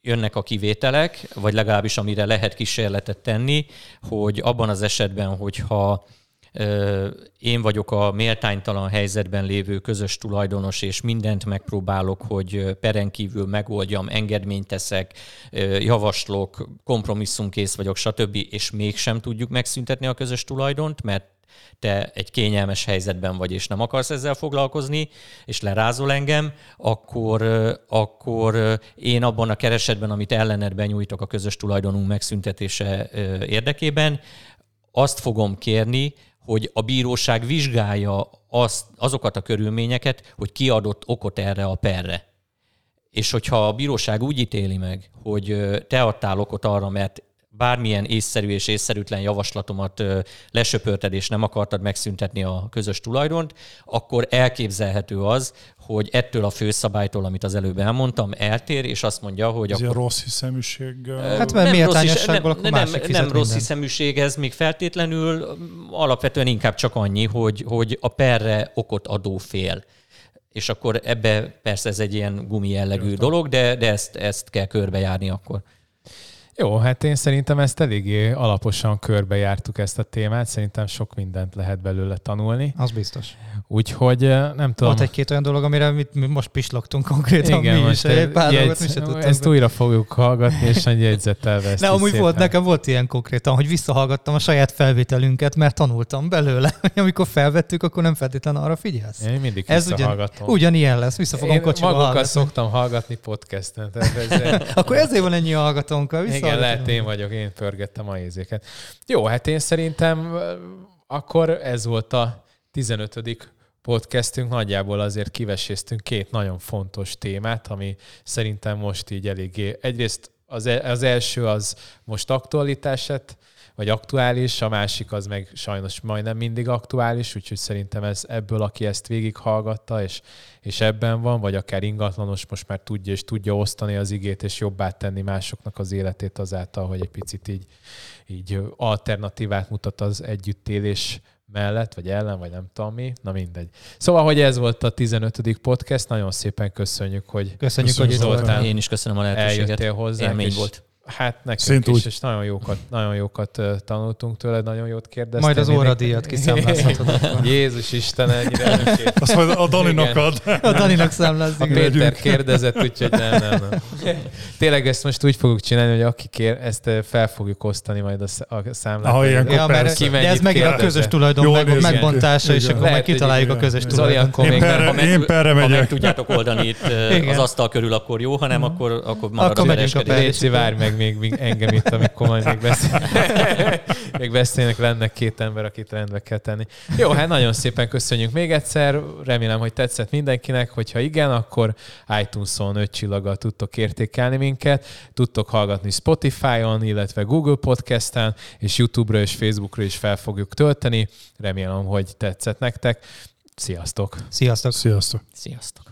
jönnek a kivételek, vagy legalábbis amire lehet kísérletet tenni, hogy abban az esetben, hogyha én vagyok a méltánytalan helyzetben lévő közös tulajdonos, és mindent megpróbálok, hogy peren kívül megoldjam, engedményt teszek, javaslok, kompromisszumkész vagyok, stb., és mégsem tudjuk megszüntetni a közös tulajdont, mert te egy kényelmes helyzetben vagy, és nem akarsz ezzel foglalkozni, és lerázol engem, akkor, akkor én abban a keresetben, amit ellened benyújtok a közös tulajdonunk megszüntetése érdekében, azt fogom kérni, hogy a bíróság vizsgálja azt, azokat a körülményeket, hogy kiadott okot erre a perre. És hogyha a bíróság úgy ítéli meg, hogy te adtál okot arra, mert bármilyen észszerű és észszerűtlen javaslatomat lesöpörted és nem akartad megszüntetni a közös tulajdont, akkor elképzelhető az, hogy ettől a főszabálytól, amit az előbb elmondtam, eltér, és azt mondja, hogy ez akkor... rossz hiszeműség. Hát mert méltányosságból nem, nem, nem, nem rossz hiszeműség ez még feltétlenül, alapvetően inkább csak annyi, hogy, hogy a perre okot adó fél és akkor ebbe persze ez egy ilyen gumi jellegű dolog, de, de ezt, ezt kell körbejárni akkor. Jó, hát én szerintem ezt eléggé alaposan körbejártuk ezt a témát, szerintem sok mindent lehet belőle tanulni. Az biztos. Úgyhogy nem tudom. Volt egy-két olyan dolog, amire mit, mi most pislogtunk konkrétan Igen, mi most is. Egy pár jegy, mi se Ezt újra fogjuk hallgatni, és egy jegyzettel. Ne, amúgy volt, nekem volt ilyen konkrétan, hogy visszahallgattam a saját felvételünket, mert tanultam belőle. Amikor felvettük, akkor nem feltétlenül arra figyelsz. Én mindig Ez ugyan, ugyanilyen lesz, vissza fogom kocsiba magukat szoktam hallgatni podcasten. Ez akkor ezért van ennyi hallgatónk. Igen, lehet én vagyok, én pörgettem a ézéket. Jó, hát én szerintem akkor ez volt a 15 podcastünk, nagyjából azért kiveséztünk két nagyon fontos témát, ami szerintem most így eléggé, egyrészt az, az első az most aktualitását, vagy aktuális, a másik az meg sajnos majdnem mindig aktuális, úgyhogy szerintem ez ebből, aki ezt végighallgatta, és, és ebben van, vagy akár ingatlanos, most már tudja és tudja osztani az igét, és jobbá tenni másoknak az életét azáltal, hogy egy picit így, így alternatívát mutat az együttélés mellett, vagy ellen, vagy nem tudom mi, na mindegy. Szóval, hogy ez volt a 15. podcast, nagyon szépen köszönjük, hogy Köszönjük, köszönjük hogy itt voltál. Én is köszönöm a lehetőséget. Eljöttél hozzá. Élmény volt. Hát nekünk Szint is, úgy. és nagyon jókat, nagyon jókat tanultunk tőle, nagyon jót kérdeztem. Majd az óradíjat kiszámlázhatod. Jézus Isten, ennyire Azt majd a Daninak ad. A Daninak számlázik. A Péter kérdezett, úgyhogy nem, nem, nem. Tényleg ezt most úgy fogjuk csinálni, hogy aki kér, ezt fel fogjuk osztani majd a, a számlát. Ah, ilyenkor ja, mert ki de ez megint a közös tulajdon meg, megbontása, és akkor majd kitaláljuk a közös tulajdon. Én perre, én perre megyek. Ha meg tudjátok oldani itt az asztal körül, akkor jó, hanem akkor, akkor marad akkor megyünk a Léci, várj meg még, még engem itt, amikor majd még, beszél... még beszélnek, lenne két ember, akit rendbe kell tenni. Jó, hát nagyon szépen köszönjük még egyszer. Remélem, hogy tetszett mindenkinek. Hogyha igen, akkor iTunes-on öt csillaggal tudtok értékelni minket, tudtok hallgatni Spotify-on, illetve Google Podcast-en, és YouTube-ra és Facebook-ra is fel fogjuk tölteni. Remélem, hogy tetszett nektek. Sziasztok! Sziasztok! Sziasztok! Sziasztok!